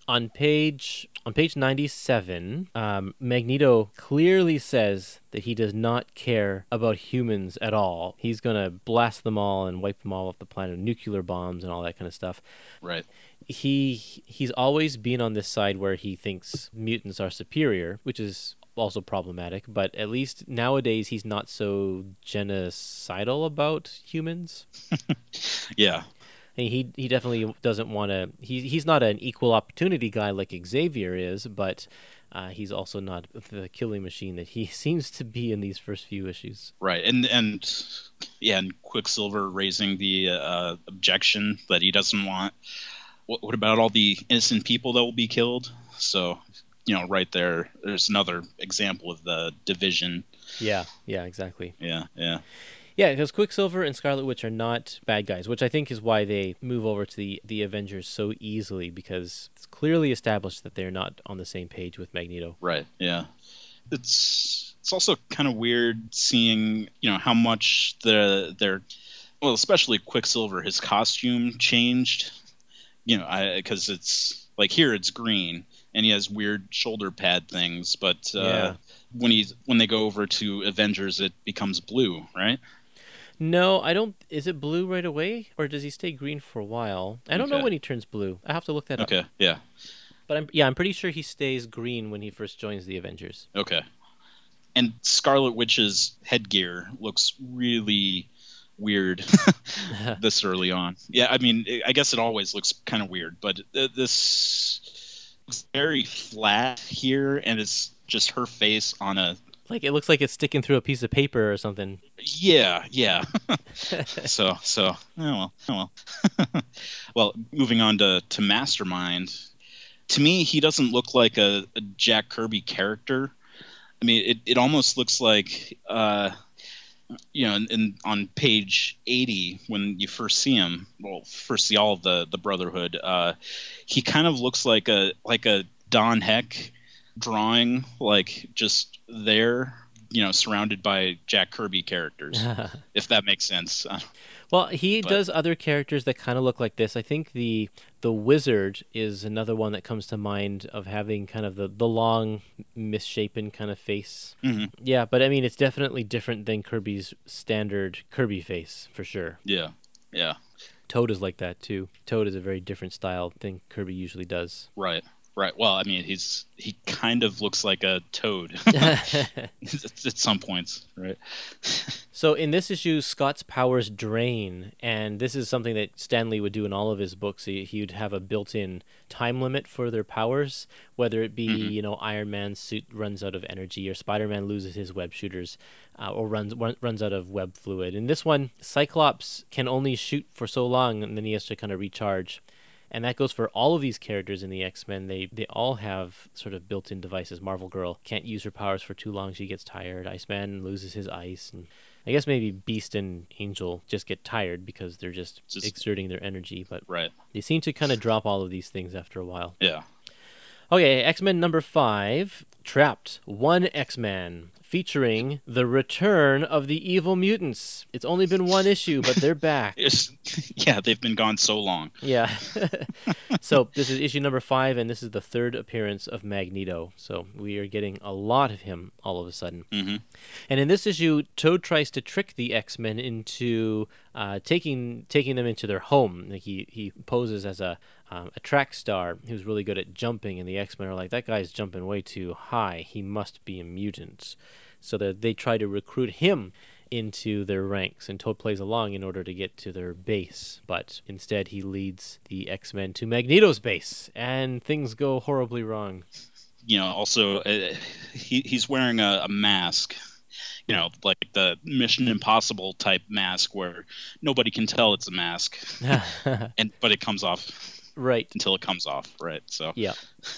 On page on page ninety seven, um, Magneto clearly says that he does not care about humans at all. He's gonna blast them all and wipe them all off the planet, with nuclear bombs and all that kind of stuff right. he he's always been on this side where he thinks mutants are superior, which is also problematic. But at least nowadays he's not so genocidal about humans. Yeah, And he he definitely doesn't want to. He he's not an equal opportunity guy like Xavier is, but uh, he's also not the killing machine that he seems to be in these first few issues. right. And and yeah, and Quicksilver raising the uh, objection that he doesn't want. What, what about all the innocent people that will be killed? So you know, right there, there's another example of the division. Yeah, yeah, exactly. Yeah, yeah. Yeah, because Quicksilver and Scarlet Witch are not bad guys, which I think is why they move over to the, the Avengers so easily because it's clearly established that they're not on the same page with Magneto. Right. Yeah. It's it's also kind of weird seeing you know how much the their well especially Quicksilver his costume changed. You know, I because it's like here it's green and he has weird shoulder pad things, but uh, Yeah. when he's when they go over to Avengers it becomes blue, right? No, I don't. Is it blue right away, or does he stay green for a while? I don't know when he turns blue. I have to look that up. Okay. Yeah. But I'm, yeah, I'm pretty sure he stays green when he first joins the Avengers. Okay. And Scarlet Witch's headgear looks really weird this early on. Yeah, I mean, I guess it always looks kind of weird, but this looks very flat here, and it's just her face on a. Like it looks like it's sticking through a piece of paper or something. Yeah, yeah. so, so, oh well, oh well. well, moving on to, to Mastermind. To me, he doesn't look like a, a Jack Kirby character. I mean, it, it almost looks like, uh, you know, in, in, on page 80, when you first see him, well, first see all of the, the Brotherhood, uh, he kind of looks like a like a Don Heck drawing, like just there, you know, surrounded by Jack Kirby characters, if that makes sense. Well, he But- does other characters that kind of look like this. I think the the wizard is another one that comes to mind of having kind of the, the long, misshapen kind of face. Mhm. Yeah, but I mean, it's definitely different than Kirby's standard Kirby face for sure. Yeah, yeah, Toad is like that too. Toad is a very different style than Kirby usually does. right, right. Well, I mean, he's he kind of looks like a toad at some points, right? So in this issue, Scott's powers drain, and this is something that Stan Lee would do in all of his books. He, he would have a built-in time limit for their powers, whether it be you know Iron Man's suit runs out of energy, or Spider-Man loses his web shooters, uh, or runs run, runs out of web fluid. In this one, Cyclops can only shoot for so long, and then he has to kind of recharge. And that goes for all of these characters in the X Men. They they all have sort of built in devices. Marvel Girl can't use her powers for too long; she gets tired. Iceman loses his ice, and I guess maybe Beast and Angel just get tired because they're just, Just- exerting their energy. But Right. they seem to kind of drop all of these things after a while. Yeah. Okay, X Men number five, Trapped, one X Man, featuring the return of the evil mutants. It's only been one issue, but they're back. It's, yeah, they've been gone so long. Yeah. so this is issue number five, and this is the third appearance of Magneto. So we are getting a lot of him all of a sudden. hmm And in this issue, Toad tries to trick the X Men into uh, taking taking them into their home. Like he he poses as a um, a track star who's really good at jumping, and the X Men are like, that guy's jumping way too high. He must be a mutant. So that they try to recruit him into their ranks, and Toad plays along in order to get to their base. But instead, he leads the X Men to Magneto's base, and things go horribly wrong. You know, also uh, he he's wearing a, a mask. You know, like the Mission Impossible type mask where nobody can tell it's a mask, and but it comes off right. until it comes off, right? So Yeah.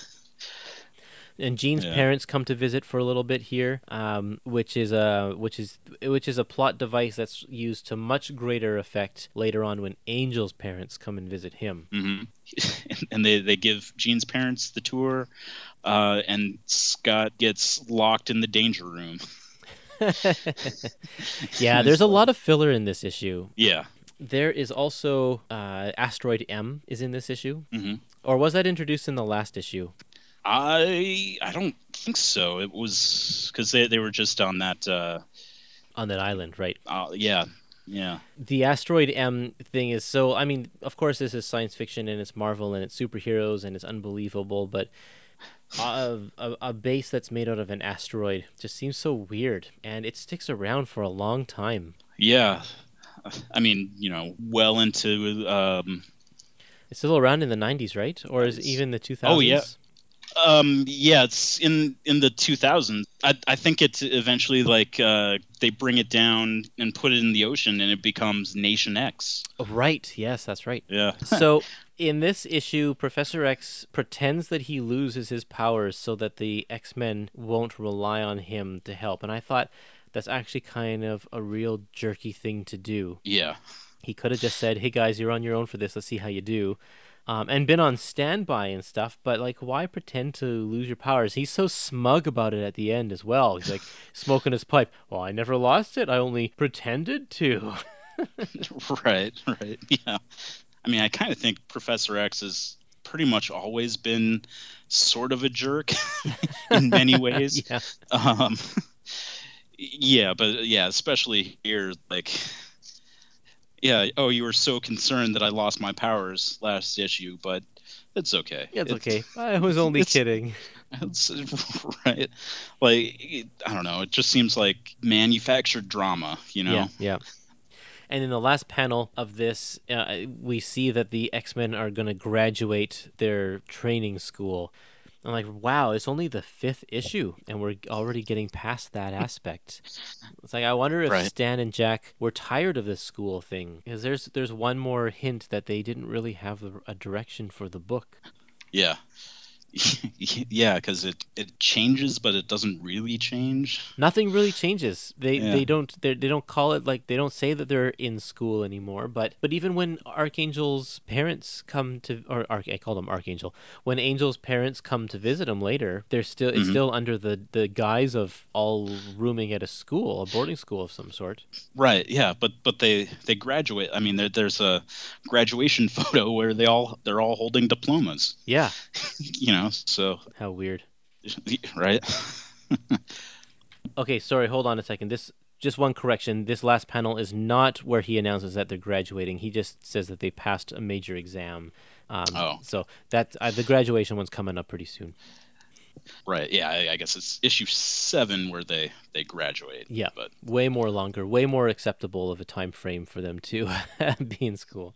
And Jean's Yeah. parents come to visit for a little bit here, um, which is a which is which is a plot device that's used to much greater effect later on when Angel's parents come and visit him. hmm and they they give Jean's parents the tour, uh, and Scott gets locked in the danger room. Yeah, there's a lot of filler in this issue. Yeah. There is also uh, Asteroid M is in this issue, hmm or was that introduced in the last issue? I I don't think so. It was because they they were just on that. Uh, On that island, right? uh, yeah, yeah, the asteroid M thing is so. I mean, of course, this is science fiction and it's Marvel and it's superheroes and it's unbelievable, but a, a, a base that's made out of an asteroid just seems so weird, and it sticks around for a long time. yeah. I mean, you know, well into. Um, It's still around in the '90s, right? Or is even the 2000s? Oh, yeah. um, yeah, it's in in the 2000s. I I think it's eventually like uh, they bring it down and put it in the ocean, and it becomes Nation X. Oh, right. Yes, that's right. Yeah. so in this issue, Professor X pretends that he loses his powers so that the X Men won't rely on him to help. And I thought that's actually kind of a real jerky thing to do. yeah. He could have just said, "Hey guys, you're on your own for this. Let's see how you do," um, and been on standby and stuff. But like, why pretend to lose your powers? He's so smug about it at the end as well. He's like smoking his pipe. Well, I never lost it. I only pretended to. right, right. Yeah. I mean, I kind of think Professor X has pretty much always been sort of a jerk in many ways. yeah. Um, yeah, but yeah, especially here, like, yeah. Oh, you were so concerned that I lost my powers last issue, but it's okay. It's okay. I was only it's- kidding. It's right. Like, I don't know. It just seems like manufactured drama. You know. Yeah, yeah. And in the last panel of this, uh, we see that the X Men are going to graduate their training school. I'm like, wow, it's only the fifth issue, and we're already getting past that aspect. It's like I wonder if Right. Stan and Jack were tired of this school thing, because there's there's one more hint that they didn't really have a, a direction for the book. Yeah. yeah, because it it changes, but it doesn't really change. Nothing really changes. They Yeah. they don't they they don't call it like they don't say that they're in school anymore. But but even when Archangel's parents come to or Arch, I call them Archangel. When Angel's parents come to visit him later, they're still it's Mhm. still under the the guise of all rooming at a school, a boarding school of some sort. Right. Yeah, but but they they graduate. I mean, there, there's a graduation photo where they all they're all holding diplomas. Yeah, You know, so how weird. right. Okay, sorry, hold on a second. This just one correction. This last panel is not where he announces that they're graduating. He just says that they passed a major exam. Um, Oh. so that uh, the graduation one's coming up pretty soon. Right. Yeah. I, I guess it's issue seven where they they graduate. Yeah, But way more longer, way more acceptable of a time frame for them to be in school.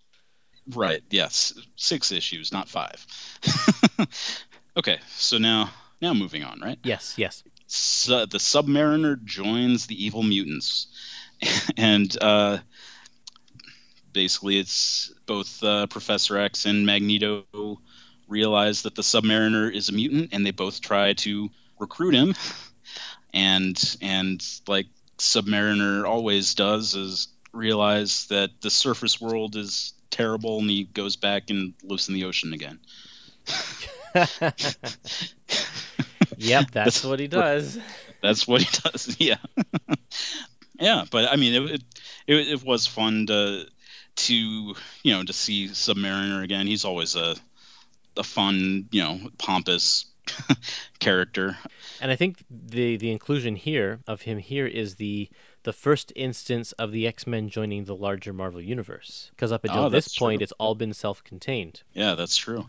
right. Yes. Six issues, not five. okay. So now now moving on. Right. Yes, yes. Su- the Submariner joins the evil mutants, and uh, basically it's both uh, Professor X and Magneto realize that the Submariner is a mutant, and they both try to recruit him. And and like Submariner always does, is realize that the surface world is terrible, and he goes back and lives in the ocean again. Yep, that's what he does. That's what he does. Yeah, yeah. But I mean, it, it it was fun to to you know to see Submariner again. He's always a a fun you know pompous character. And I think the the inclusion here of him here is the the first instance of the X Men joining the larger Marvel universe. Because up until Oh, this that's point, true. it's all been self-contained. Yeah, that's true.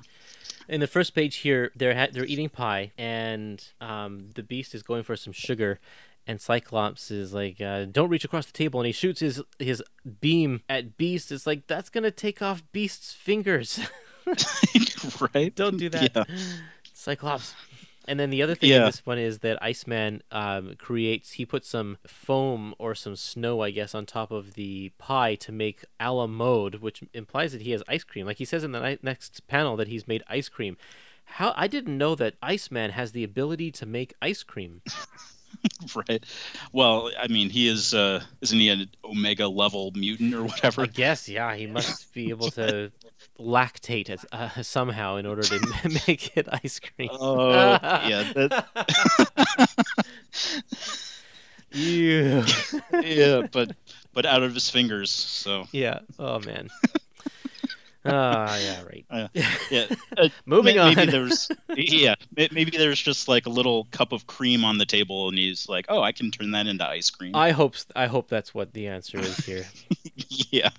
In the first page here, they're ha- they're eating pie, and um, the Beast is going for some sugar, and Cyclops is like, uh, "Don't reach across the table," and he shoots his his beam at Beast. It's like that's gonna take off Beast's fingers. right? Don't do that, Yeah. Cyclops. And then the other thing in this one is that Iceman um, creates. He puts some foam or some snow, I guess, on top of the pie to make a la mode, which implies that he has ice cream. Like he says in the ni- next panel that he's made ice cream. How I didn't know that Iceman has the ability to make ice cream. right. Well, I mean, he is uh isn't he an Omega level mutant or whatever? I guess, yeah, he must be able to lactate as, uh, somehow in order to make it ice cream. Oh, yeah. That, Ew. yeah, but but out of his fingers. So yeah. Oh man. Ah, yeah, right. uh, yeah. Uh, Moving Maybe on. there's yeah. Maybe there's just like a little cup of cream on the table, and he's like, "Oh, I can turn that into ice cream." I hope I hope that's what the answer is here. yeah.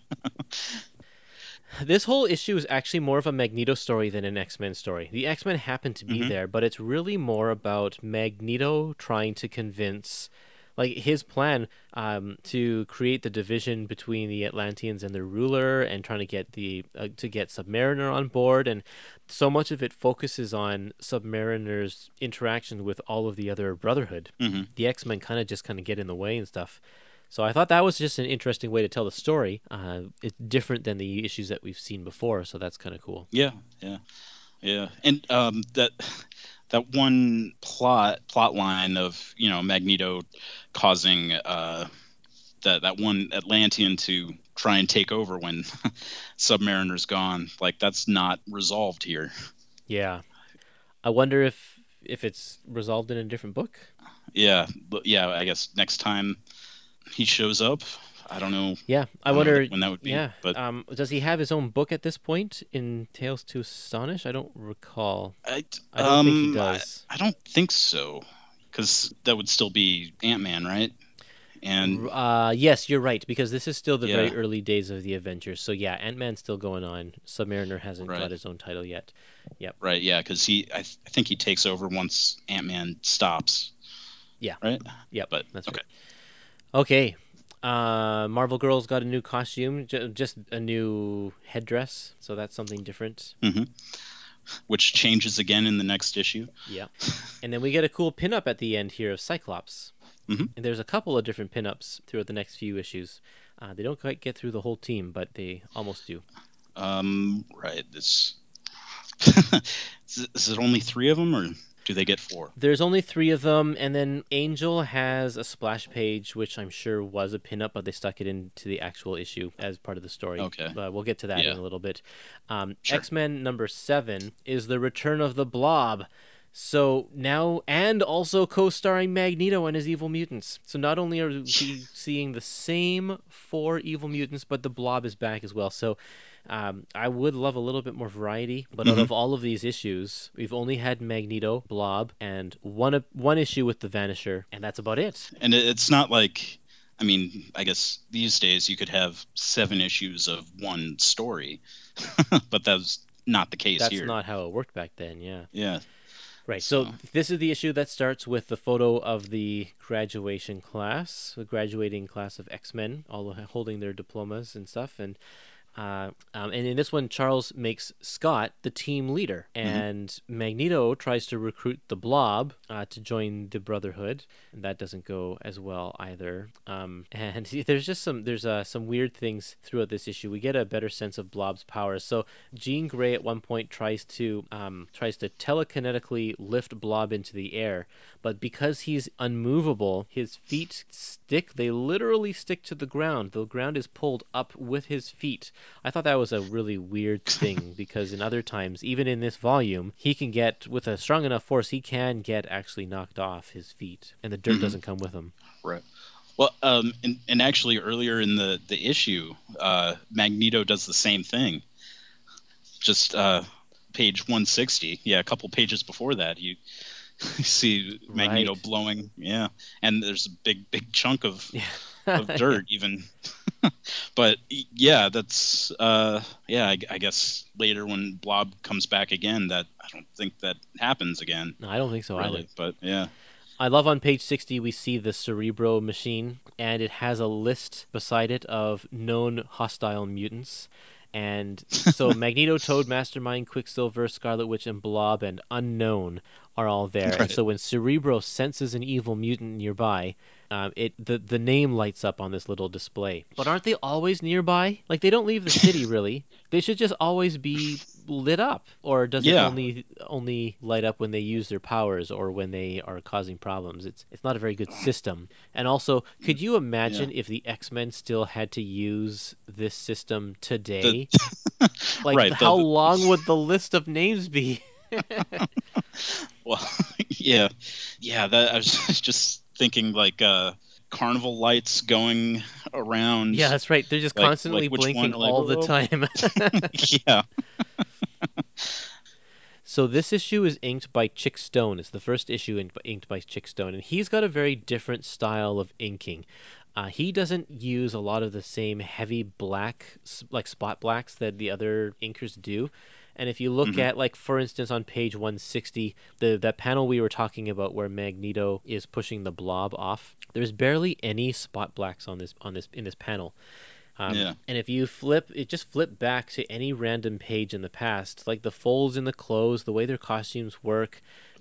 this whole issue is actually more of a Magneto story than an X-Men story. The X-Men happen to be Mhm. there, but it's really more about Magneto trying to convince like his plan um, to create the division between the Atlanteans and the ruler and trying to get the uh, to get Submariner on board and so much of it focuses on Submariner's interaction with all of the other brotherhood. hmm the X Men kind of just kind of get in the way and stuff. So I thought that was just an interesting way to tell the story. Uh, it's different than the issues that we've seen before, so that's kind of cool. Yeah. Yeah. Yeah. And um, that that one plot plot line of you know Magneto causing uh, that that one Atlantean to try and take over when Submariner's gone. Like that's not resolved here. Yeah, I wonder if if it's resolved in a different book. Yeah. Yeah. I guess next time he shows up, I don't know. Yeah, I, wonder. when that would be. yeah, But um, does he have his own book at this point in Tales to Astonish? I don't recall. I, I don't think he um, I- does. I don't think so, because that would still be Ant Man, right? And Uh, yes, you're right because this is still the very early days of the Avengers. So yeah, Ant Man's still going on. Submariner hasn't Right. got his own title yet. Yep. Right, yeah, because he, I, th- I think he takes over once Ant Man stops. Yeah. Right. Yep, But that's okay. right. Okay. Uh, Marvel Girl's got a new costume, j- just a new headdress, so that's something different. which changes again in the next issue. Yeah. And then we get a cool pinup at the end here of Cyclops. Mhm. And there's a couple of different pinups throughout the next few issues. Uh, they don't quite get through the whole team, but they almost do. Um, right. This. is, is it only three of them, or do they get four? There's only three of them, and then Angel has a splash page, which I'm sure was a pinup, but they stuck it into the actual issue as part of the story. Okay. But we'll get to that Yeah. in a little bit. Um, Sure. X Men number seven is the return of the Blob. So now, and also co-starring Magneto and his evil mutants. So not only are we seeing the same four evil mutants, but the Blob is back as well. So um, I would love a little bit more variety, but out of all of these issues, we've only had Magneto, Blob, and one one issue with the Vanisher, and that's about it. And it's not like, I mean, I guess these days you could have seven issues of one story, but that's not the case That's here. That's not how it worked back then. Yeah. Yeah. Right. So So- this is the issue that starts with the photo of the graduation class, the graduating class of X Men, all holding their diplomas and stuff, and. Uh, um, and in this one, Charles makes Scott the team leader, and Magneto tries to recruit the Blob uh, to join the Brotherhood, and that doesn't go as well either. Um, and there's just some there's uh, some weird things throughout this issue. We get a better sense of Blob's powers. So Jean Grey at one point tries to um, tries to telekinetically lift Blob into the air, but because he's unmovable, his feet stick. They literally stick to the ground. The ground is pulled up with his feet. I thought that was a really weird thing because in other times, even in this volume, he can get with a strong enough force, he can get actually knocked off his feet, and the dirt doesn't come with him. Right. Well, um, and, and actually earlier in the the issue, uh, Magneto does the same thing. Just uh, page 160, yeah, a couple pages before that, you, you see Magneto Right. blowing, yeah, and there's a big big chunk of Yeah. of dirt even. but yeah, that's uh, yeah, I, I guess later when Blob comes back again, that I don't think that happens again. No, I don't think so either. Really, but yeah. I love on page 60 we see the Cerebro machine and it has a list beside it of known hostile mutants. And so Magneto, Toad, Mastermind, Quicksilver, Scarlet Witch, and Blob and Unknown are all there. And so when Cerebro senses an evil mutant nearby, um, it the, the name lights up on this little display. But aren't they always nearby? Like they don't leave the city really. They should just always be lit up. Or does it only only light up when they use their powers or when they are causing problems? It's it's not a very good system. And also, could you imagine if the X Men still had to use this system today? like Right, how the- long would the list of names be? Well, yeah, yeah. That I was just thinking like uh, carnival lights going around. Yeah, that's right. They're just Like- constantly like blinking one? Like, all the time. yeah. So this issue is inked by Chic Stone. It's the first issue in, inked by Chic Stone, and he's got a very different style of inking. Uh, he doesn't use a lot of the same heavy black, like spot blacks that the other inkers do. And if you look at, like, for instance, on page 160, the that panel we were talking about where Magneto is pushing the blob off, there's barely any spot blacks on this on this in this panel. Um, Yeah. And if you flip, it just flip back to any random page in the past, like the folds in the clothes, the way their costumes work.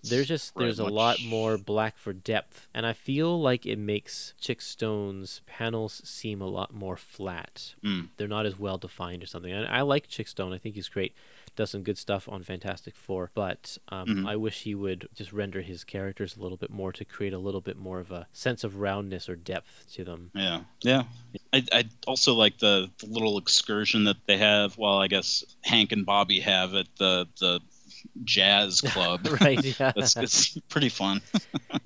There's just there's a lot more black for depth, and I feel like it makes Chic Stone's panels seem a lot more flat. Mm. They're not as well defined or something. And I like Chic Stone. I think he's great. Does some good stuff on Fantastic Four, but um, Mhm. I wish he would just render his characters a little bit more to create a little bit more of a sense of roundness or depth to them. Yeah, yeah. I, I also like the, the little excursion that they have. Well, I guess Hank and Bobby have at the the jazz club. right? Yeah. That's it's pretty fun.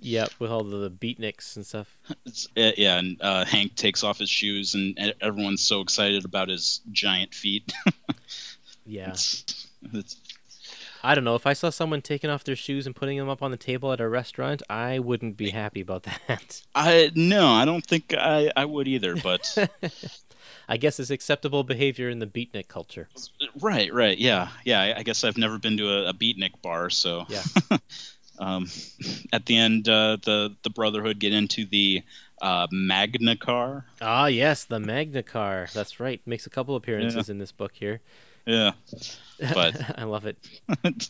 Yep, with all the beatniks and stuff. It's, uh, yeah, and uh, Hank takes off his shoes, and everyone's so excited about his giant feet. Yeah. I don't know. If I saw someone taking off their shoes and putting them up on the table at a restaurant, I wouldn't be happy about that. I no, I don't think I, I would either. But I guess it's acceptable behavior in the beatnik culture. right, right, yeah, yeah. I, I guess I've never been to a, a beatnik bar, so Yeah. um, at the end, uh, the the Brotherhood get into the uh, Magna car. Ah, yes, the Magna Car. That's right. Makes a couple appearances in this book here. Yeah, but I love it.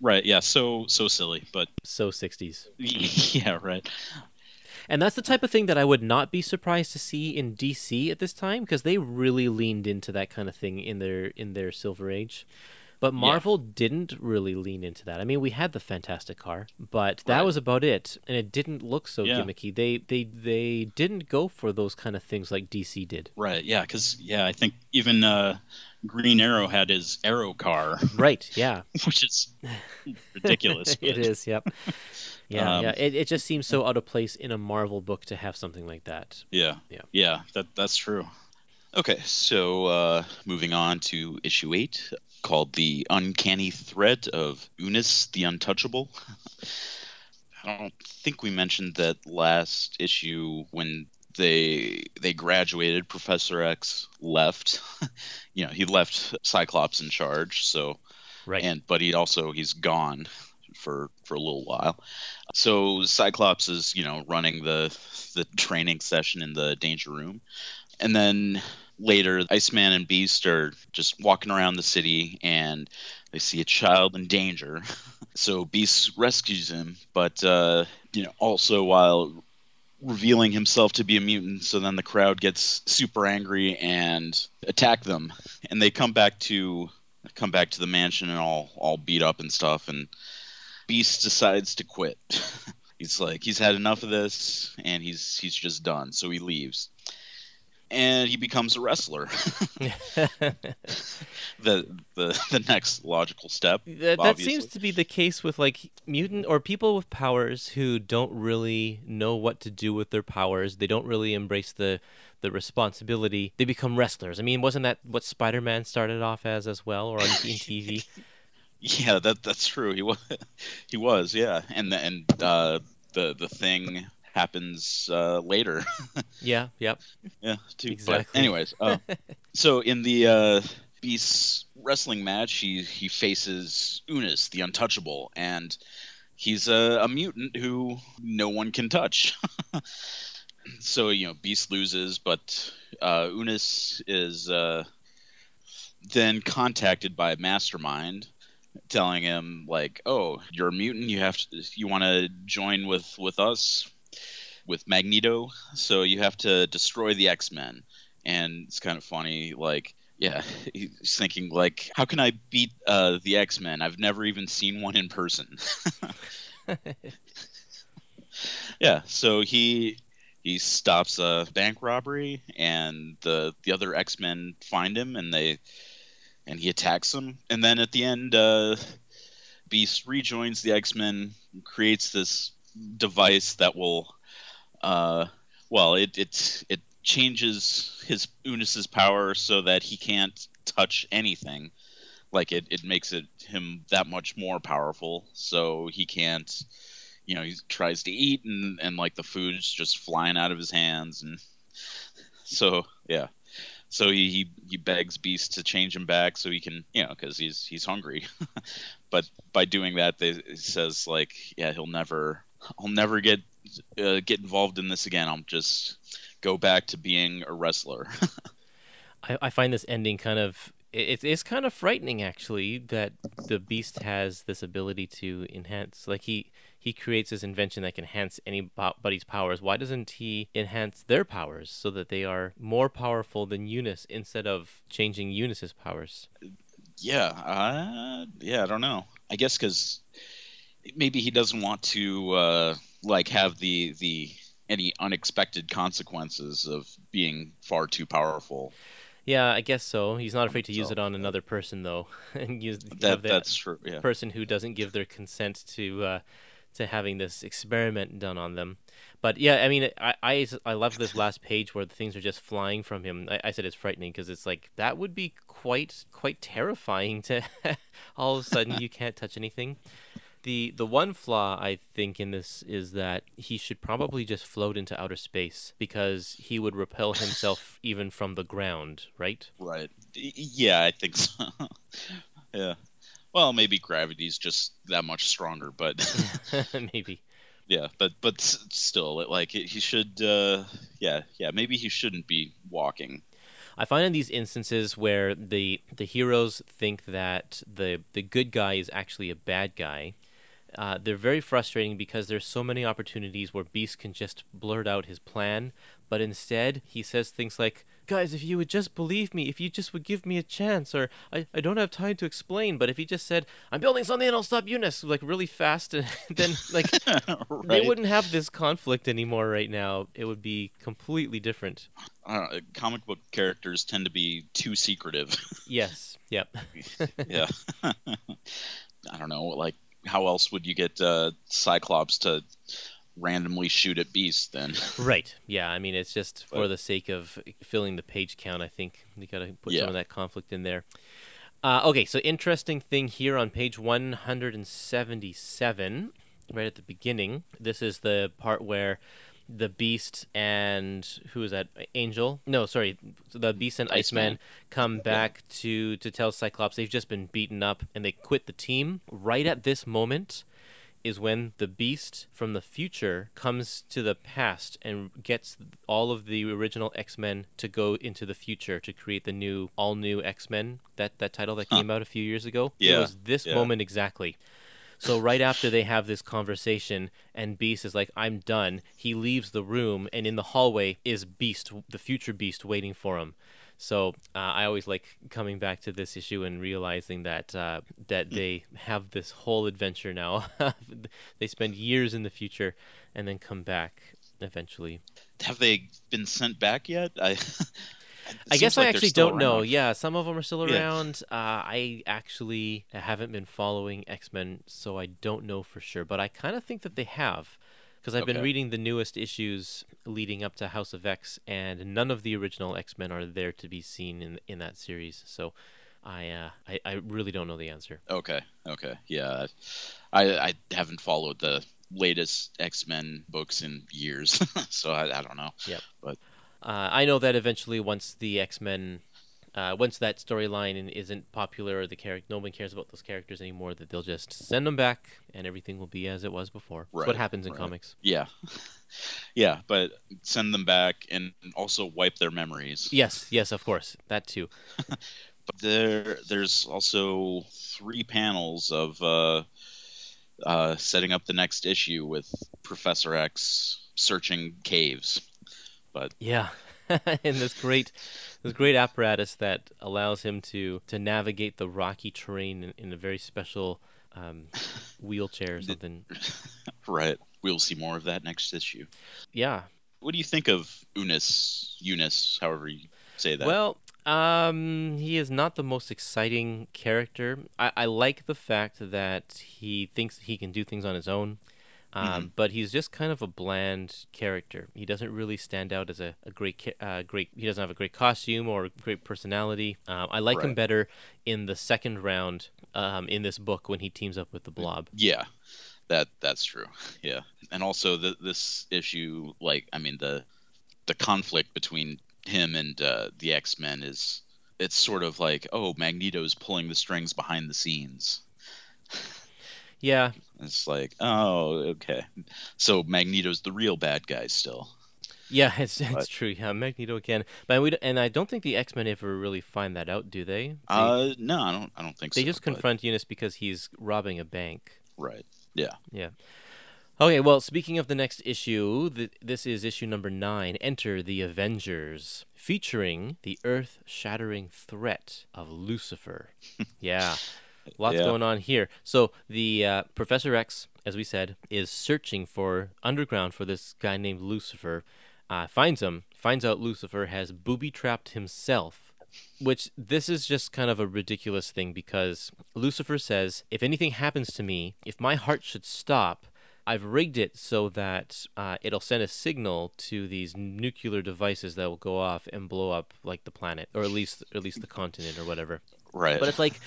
right, yeah. So so silly, but So 60s. yeah, right. And that's the type of thing that I would not be surprised to see in DC at this time because they really leaned into that kind of thing in their in their Silver Age. But Marvel didn't really lean into that. I mean, we had the Fantastic Car, but that Right. was about it, and it didn't look so Yeah. gimmicky. They they they didn't go for those kind of things like DC did. Right. Yeah. Because yeah, I think even uh, Green Arrow had his Arrow car, Right? Yeah. which is ridiculous. it is. Yep. Yeah. Um, yeah. It it just seems so out of place in a Marvel book to have something like that. Yeah. Yeah. Yeah. That that's true. Okay, so uh, moving on to issue eight, called "The Uncanny Threat of Unus the Untouchable." I don't think we mentioned that last issue when they they graduated. Professor X left. you know, he left Cyclops in charge. So Right. and but he also he's gone for for a little while. So Cyclops is you know running the the training session in the danger room, and then later Iceman and Beast are just walking around the city and they see a child in danger. So Beast rescues him, but uh, you know also while revealing himself to be a mutant. So then the crowd gets super angry and attack them, and they come back to come back to the mansion and all all beat up and stuff. And Beast decides to quit. he's like he's had enough of this, and he's he's just done. So he leaves, and he becomes a wrestler. the the the next logical step. That, that seems to be the case with like mutant or people with powers who don't really know what to do with their powers. They don't really embrace the the responsibility. They become wrestlers. I mean, wasn't that what Spider-Man started off as as well, or on TV? Yeah, that that's true. He was he was yeah, and the, and uh, the the thing happens uh, later. yeah. Yep. yeah, too. Exactly. But anyways, uh, so in the uh, Beast wrestling match, he he faces Unus, the Untouchable, and he's a, a mutant who no one can touch. so you know, Beast loses, but uh, Unus is uh, then contacted by Mastermind, telling him like, "Oh, you're a mutant. You have to. You want to join with with us." With Magneto, so you have to destroy the X Men, and it's kind of funny. Like, yeah, he's thinking like, how can I beat uh, the X Men? I've never even seen one in person. yeah, so he he stops a bank robbery, and the the other X Men find him, and they and he attacks them, and then at the end, uh, Beast rejoins the X Men, creates this device that will, uh, well, it it it changes his Unus's power so that he can't touch anything. Like it, it makes it him that much more powerful. So he can't, you know, he tries to eat and and like the food's just flying out of his hands and so yeah. So he, he, he begs Beast to change him back so he can, you know, because he's he's hungry. but by doing that, they, says like, yeah, he'll never, I'll never get uh, get involved in this again. I'll just go back to being a wrestler. I, I find this ending kind of it, it's kind of frightening actually that the beast has this ability to enhance like he he creates this invention that can enhance anybody's powers why doesn't he enhance their powers so that they are more powerful than Unus instead of changing Unus's powers yeah, uh, yeah, I don't know. I guess because maybe he doesn't want to uh, like have the the any unexpected consequences of being far too powerful. yeah I guess so he's not afraid to use So- it on another person though and use That that that's true. Yeah. person who doesn't give their consent to uh, to having this experiment done on them. But yeah, I mean, I I, I love this last page where the things are just flying from him. I, I said it's frightening because it's like that would be quite quite terrifying to all of a sudden you can't touch anything. The the one flaw I think in this is that he should probably just float into outer space because he would repel himself even from the ground, right? Right. Yeah, I think so. yeah. Well, maybe gravity's just that much stronger, but Maybe. yeah, but but still, it, like he should. Uh, yeah, yeah. Maybe he shouldn't be walking. I find in these instances where the the heroes think that the the good guy is actually a bad guy, uh, they're very frustrating because there's so many opportunities where Beast can just blurt out his plan, but instead he says things like, guys, if you would just believe me, if you just would give me a chance, or I, I don't have time to explain, but if he just said, I'm building something and I'll stop Unus, like really fast, and then like they wouldn't have this conflict anymore right now. It would be completely different. Uh, comic book characters tend to be too secretive. Yes. Yep. yeah. I don't know. Like, how else would you get uh, Cyclops to randomly shoot at beasts then? Right. Yeah. I mean, it's just for But- the sake of filling the page count. I think we got to put Yeah. some of that conflict in there. Uh, okay. So interesting thing here on page one hundred and seventy-seven, right at the beginning. This is the part where the Beast and who is that? Angel? No, sorry. The Beast and Iceman, Iceman. come back to to tell Cyclops they've just been beaten up and they quit the team. Right at this moment is when the beast from the future comes to the past and gets all of the original X-Men to go into the future to create the new all new X-Men that that title that Huh. came out a few years ago Yeah. it was this yeah. moment exactly so right after they have this conversation and Beast is like I'm done he leaves the room and in the hallway is Beast the future Beast waiting for him so uh, I always like coming back to this issue and realizing that uh, that they have this whole adventure now. they spend years in the future and then come back eventually. Have they been sent back yet? I. I guess like I actually don't know. Yeah, some of them are still Yeah. around. Uh, I actually haven't been following X Men, so I don't know for sure. But I kind of think that they have, because I've been reading the newest issues leading up to House of X, and none of the original X Men are there to be seen in in that series. So. I, uh, I I really don't know the answer. Okay. Okay. Yeah. I I haven't followed the latest X Men books in years, so I, I don't know. Uh, I know that eventually, once the X Men, uh, once that storyline isn't popular or the character, no one cares about those characters anymore, that they'll just send them back and everything will be as it was before. That's what happens in right. comics. Yeah. yeah, but send them back and also wipe their memories. Yes, yes, of course, that too. But there, there's also three panels of uh, uh, setting up the next issue with Professor X searching caves. But yeah, and this great, this great apparatus that allows him to to navigate the rocky terrain in, in a very special um, wheelchair or something. Right. We'll see more of that next issue. Yeah, What do you think of Unus? Unus, however you say that. Well, um, he is not the most exciting character. I, I like the fact that he thinks he can do things on his own, um, Mhm. but he's just kind of a bland character. He doesn't really stand out as a, a great, uh, great. He doesn't have a great costume or a great personality. Um, I like him better in the second round um, in this book when he teams up with the Blob. Yeah, that that's true. Yeah, and also the, this issue, like, I mean, the the conflict between him and uh, the X Men is it's sort of like, oh, Magneto's pulling the strings behind the scenes. Yeah, It's like, oh, okay, so Magneto's the real bad guy still. yeah, it's it's But- true. Yeah, Magneto again. but we and I don't think the X Men ever really find that out, do they? They- Uh, no, I don't. I don't think They so. They just but- confront Unus because he's robbing a bank. right. Yeah. Yeah. Okay, well, speaking of the next issue, th- this is issue number nine Enter the Avengers, featuring the earth shattering threat of Lucifer. yeah, lots Yeah. going on here. So, the uh, Professor X, as we said, is searching for underground for this guy named Lucifer. Uh, finds him, finds out Lucifer has booby trapped himself which this is just kind of a ridiculous thing because Lucifer says, if anything happens to me, if my heart should stop, I've rigged it so that uh, it'll send a signal to these nuclear devices that will go off and blow up like the planet, or at least or at least the continent or whatever. Right. But it's like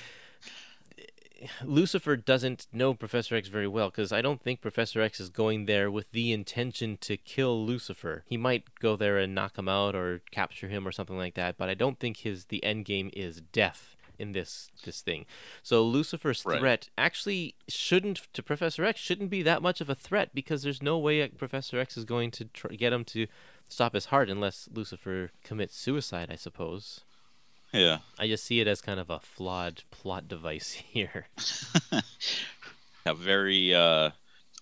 Lucifer doesn't know Professor X very well because I don't think Professor X is going there with the intention to kill Lucifer. He might go there and knock him out or capture him or something like that, but I don't think his the end game is death in this this thing. So Lucifer's Right. threat actually shouldn't to Professor X shouldn't be that much of a threat because there's no way Professor X is going to tr- get him to stop his heart unless Lucifer commits suicide, I suppose. Yeah. I just see it as kind of a flawed plot device here. a very uh,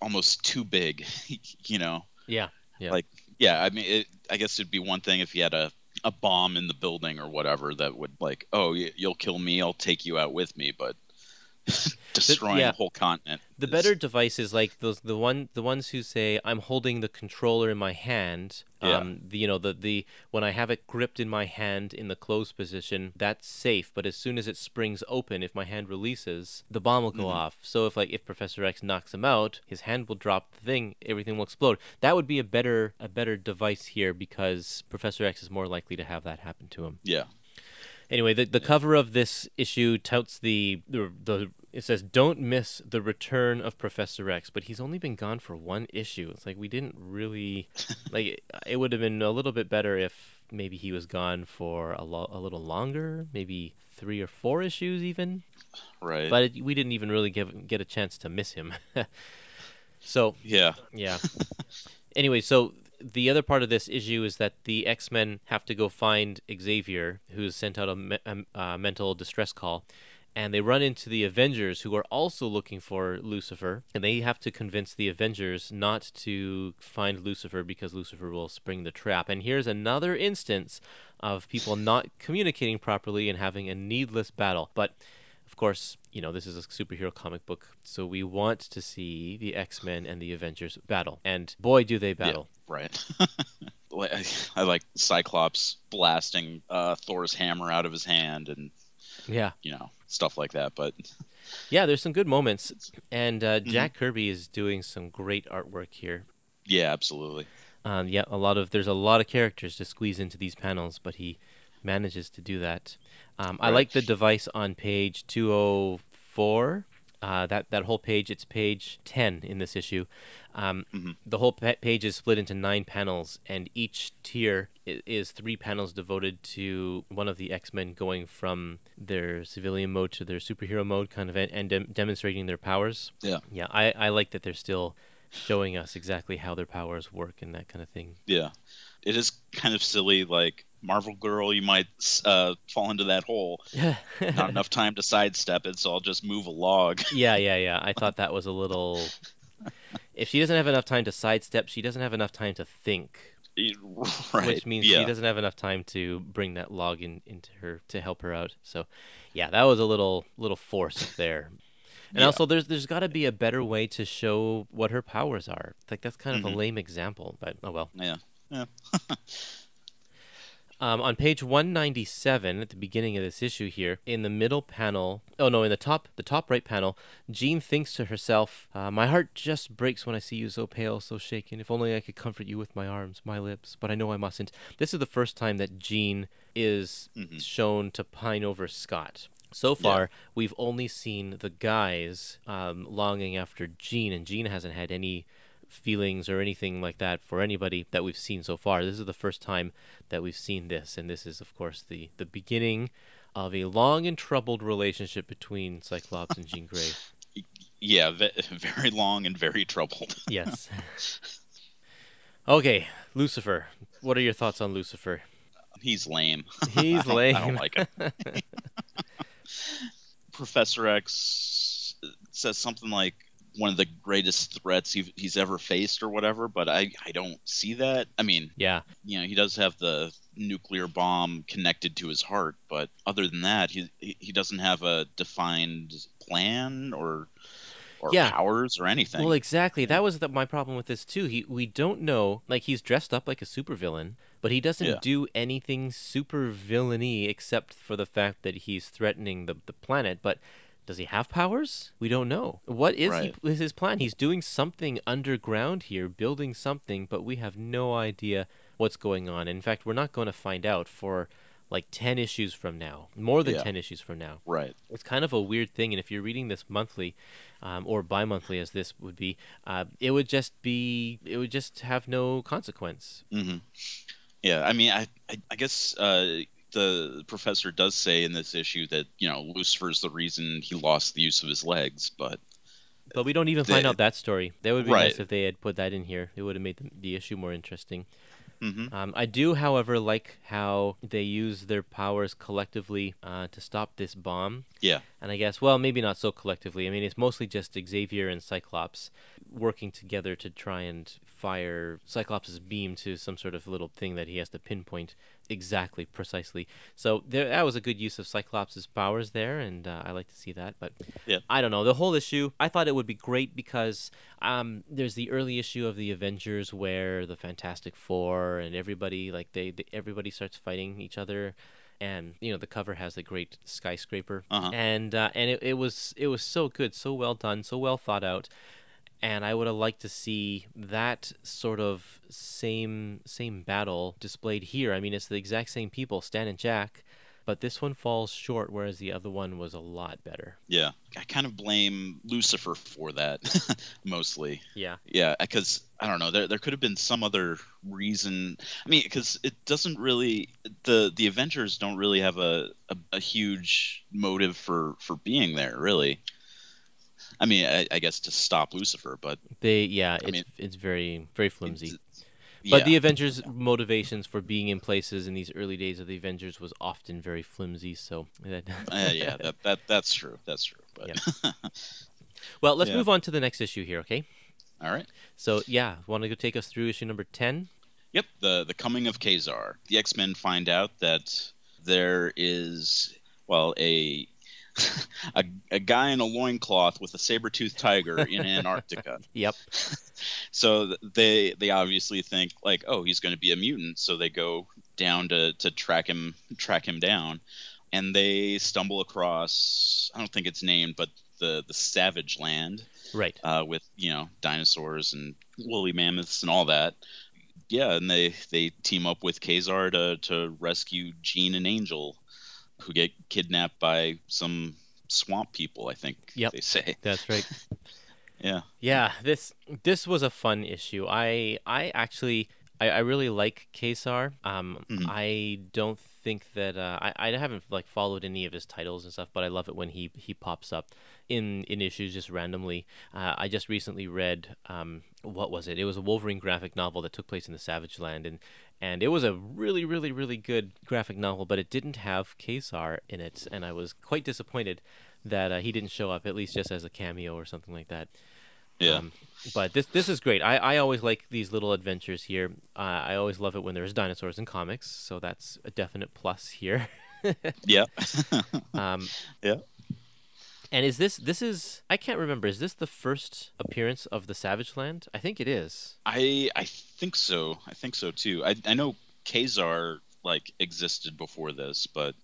almost too big, you know. Yeah. Yeah. Like, yeah, I mean, it, I guess it'd be one thing if he had a a bomb in the building or whatever that would like, oh, you'll kill me, I'll take you out with me, but destroying yeah. a whole continent. The is- better device is like those the one the ones who say I'm holding the controller in my hand. Yeah. Um, the, you know the the when I have it gripped in my hand in the closed position, that's safe. But as soon as it springs open, if my hand releases, the bomb will go Mhm. off. So if like if Professor X knocks him out, his hand will drop the thing, everything will explode. That would be a better a better device here because Professor X is more likely to have that happen to him. Yeah. Anyway, the, the cover of this issue touts the, the the it says don't miss the return of Professor X, but he's only been gone for one issue. It's like we didn't really like it would have been a little bit better if maybe he was gone for a, lo- a little longer, maybe 3 or 4 issues even, Right. but it, we didn't even really give, get a chance to miss him. so, yeah. yeah. anyway, so the other part of this issue is that the X Men have to go find Xavier, who's sent out a, me- a, a mental distress call, and they run into the Avengers, who are also looking for Lucifer, and they have to convince the Avengers not to find Lucifer because Lucifer will spring the trap. And here's another instance of people not communicating properly and having a needless battle. But of course, you know, this is a superhero comic book, so we want to see the X Men and the Avengers battle. And boy, do they battle. Right. I, I like Cyclops blasting uh, Thor's hammer out of his hand and Yeah. you know stuff like that. But Yeah, there's some good moments. And uh, Mm-hmm. Jack Kirby is doing some great artwork here. yeah, absolutely. Um, yeah, a lot of there's a lot of characters to squeeze into these panels, but he manages to do that. Um, I like the device on page 204. Uh, that that whole page, it's page 10 in this issue. Um, Mhm. The whole pa- page is split into nine panels, and each tier is three panels devoted to one of the X Men going from their civilian mode to their superhero mode, kind of, and, and dem- demonstrating their powers. Yeah. Yeah, I, I like that they're still showing us exactly how their powers work and that kind of thing. Yeah, it is kind of silly. Like Marvel Girl, you might uh, fall into that hole. Not enough time to sidestep it, so I'll just move a log. yeah, yeah, yeah. I thought that was a little. If she doesn't have enough time to sidestep, she doesn't have enough time to think, right. which means yeah. she doesn't have enough time to bring that log in into her to help her out. So, yeah, that was a little little forced there. And Yeah. also, there's there's got to be a better way to show what her powers are. Like that's kind of a Mhm. lame example, but oh well. Yeah. Yeah. Um, on page 197, at the beginning of this issue here, in the middle panel, oh no, in the top, the top right panel, Jean thinks to herself, uh, "My heart just breaks when I see you so pale, so shaken. If only I could comfort you with my arms, my lips, but I know I mustn't." This is the first time that Jean is Mhm. shown to pine over Scott. So far, we've only seen the guys um, longing after Jean, and Jean hasn't had any feelings or anything like that for anybody that we've seen so far. This is the first time that we've seen this, and this is, of course, the the beginning of a long and troubled relationship between Cyclops and Jean Grey. Yeah. Ve- very long and very troubled. Yes. okay, Lucifer. What are your thoughts on Lucifer? He's lame. He's I don't- lame. I don't like him. Professor X says something like one of the greatest threats he, he's ever faced or whatever, but I, I don't see that. I mean, yeah, you know, he does have the nuclear bomb connected to his heart, but other than that, he he he doesn't have a defined plan or or Yeah. powers or anything. Well, exactly. That was the, my problem with this too. He we don't know. Like he's dressed up like a supervillain, but he doesn't Yeah. do anything super villainy except for the fact that he's threatening the the planet. But does he have powers? We don't know. What is Right. he, is his plan? He's doing something underground here, building something, but we have no idea what's going on. In fact, we're not going to find out for like 10 issues from now, more than Yeah. 10 issues from now right. it's kind of a weird thing and if you're reading this monthly um, or bi-monthly as this would be uh, it would just be it would just have no consequence hmm Yeah, I mean, I I, I guess uh, the professor does say in this issue that you know Lucifer's the reason he lost the use of his legs, but but we don't even find out that story. That would be nice if they had put that in here. It would have made the, the issue more interesting. Hmm um, i do however like how they use their powers collectively uh, to stop this bomb. Yeah, And I guess, well, maybe not so collectively. I mean, it's mostly just Xavier and Cyclops working together to try and fire Cyclops' beam to some sort of little thing that he has to pinpoint Exactly, precisely. So there, that was a good use of Cyclops' powers there, and uh, I like to see that. But Yeah. I don't know the whole issue. I thought it would be great because um, there's the early issue of the Avengers where the Fantastic Four and everybody like they, they everybody starts fighting each other. And you know the cover has the great skyscraper, Uh-huh. and uh, and it, it was it was so good, so well done, so well thought out and I would have liked to see that sort of same same battle displayed here. I mean, it's the exact same people, Stan and Jack, but this one falls short, whereas the other one was a lot better. Yeah, I kind of blame Lucifer for that mostly. Yeah, Yeah, because I don't know. There, there could have been some other reason. I mean, because it doesn't really the the Avengers don't really have a, a, a huge motive for for being there, really. I mean, I, I guess to stop Lucifer, but they yeah, it's mean- it's very very flimsy. yeah, But the Avengers' motivations for being in places in these early days of the Avengers was often very flimsy. So, that... uh, yeah, that, that that's true. That's true. But well, let's Yeah. move on to the next issue here, okay? all right. So, yeah, want to go take us through issue number ten? Yep, the the coming of Ka-Zar. The X Men find out that there is well a a, a guy in a loincloth with a saber toothed tiger in Antarctica. Yep. So they they obviously think like, oh, he's going to be a mutant. So they go down to to track him track him down, and they stumble across I don't think it's named, but the the Savage Land Right. uh, with you know dinosaurs and woolly mammoths and all that. Yeah, and they they team up with Ka-Zar to to rescue Jean and Angel, who get kidnapped by some swamp people. I think Yep. they say. That's right. Yeah. Yeah, this this was a fun issue. I I actually I, I really like Ka-Zar. Um, Mhm. I don't think that uh, I I haven't like followed any of his titles and stuff, but I love it when he he pops up in in issues just randomly. Uh, I just recently read um what was it? It was a Wolverine graphic novel that took place in the Savage Land and. And it was a really, really, really good graphic novel, but it didn't have Ka-Zar in it, and I was quite disappointed that uh, he didn't show up, at least just as a cameo or something like that. Yeah. Um, but this this is great. I, I always like these little adventures here. Uh, I always love it when there's dinosaurs in comics, so that's a definite plus here. yeah. Um, Yeah. And is this this is I can't remember. Is this the first appearance of the Savage Land? I think it is. I I think so. I think so too. I I know Ka-Zar like existed before this, but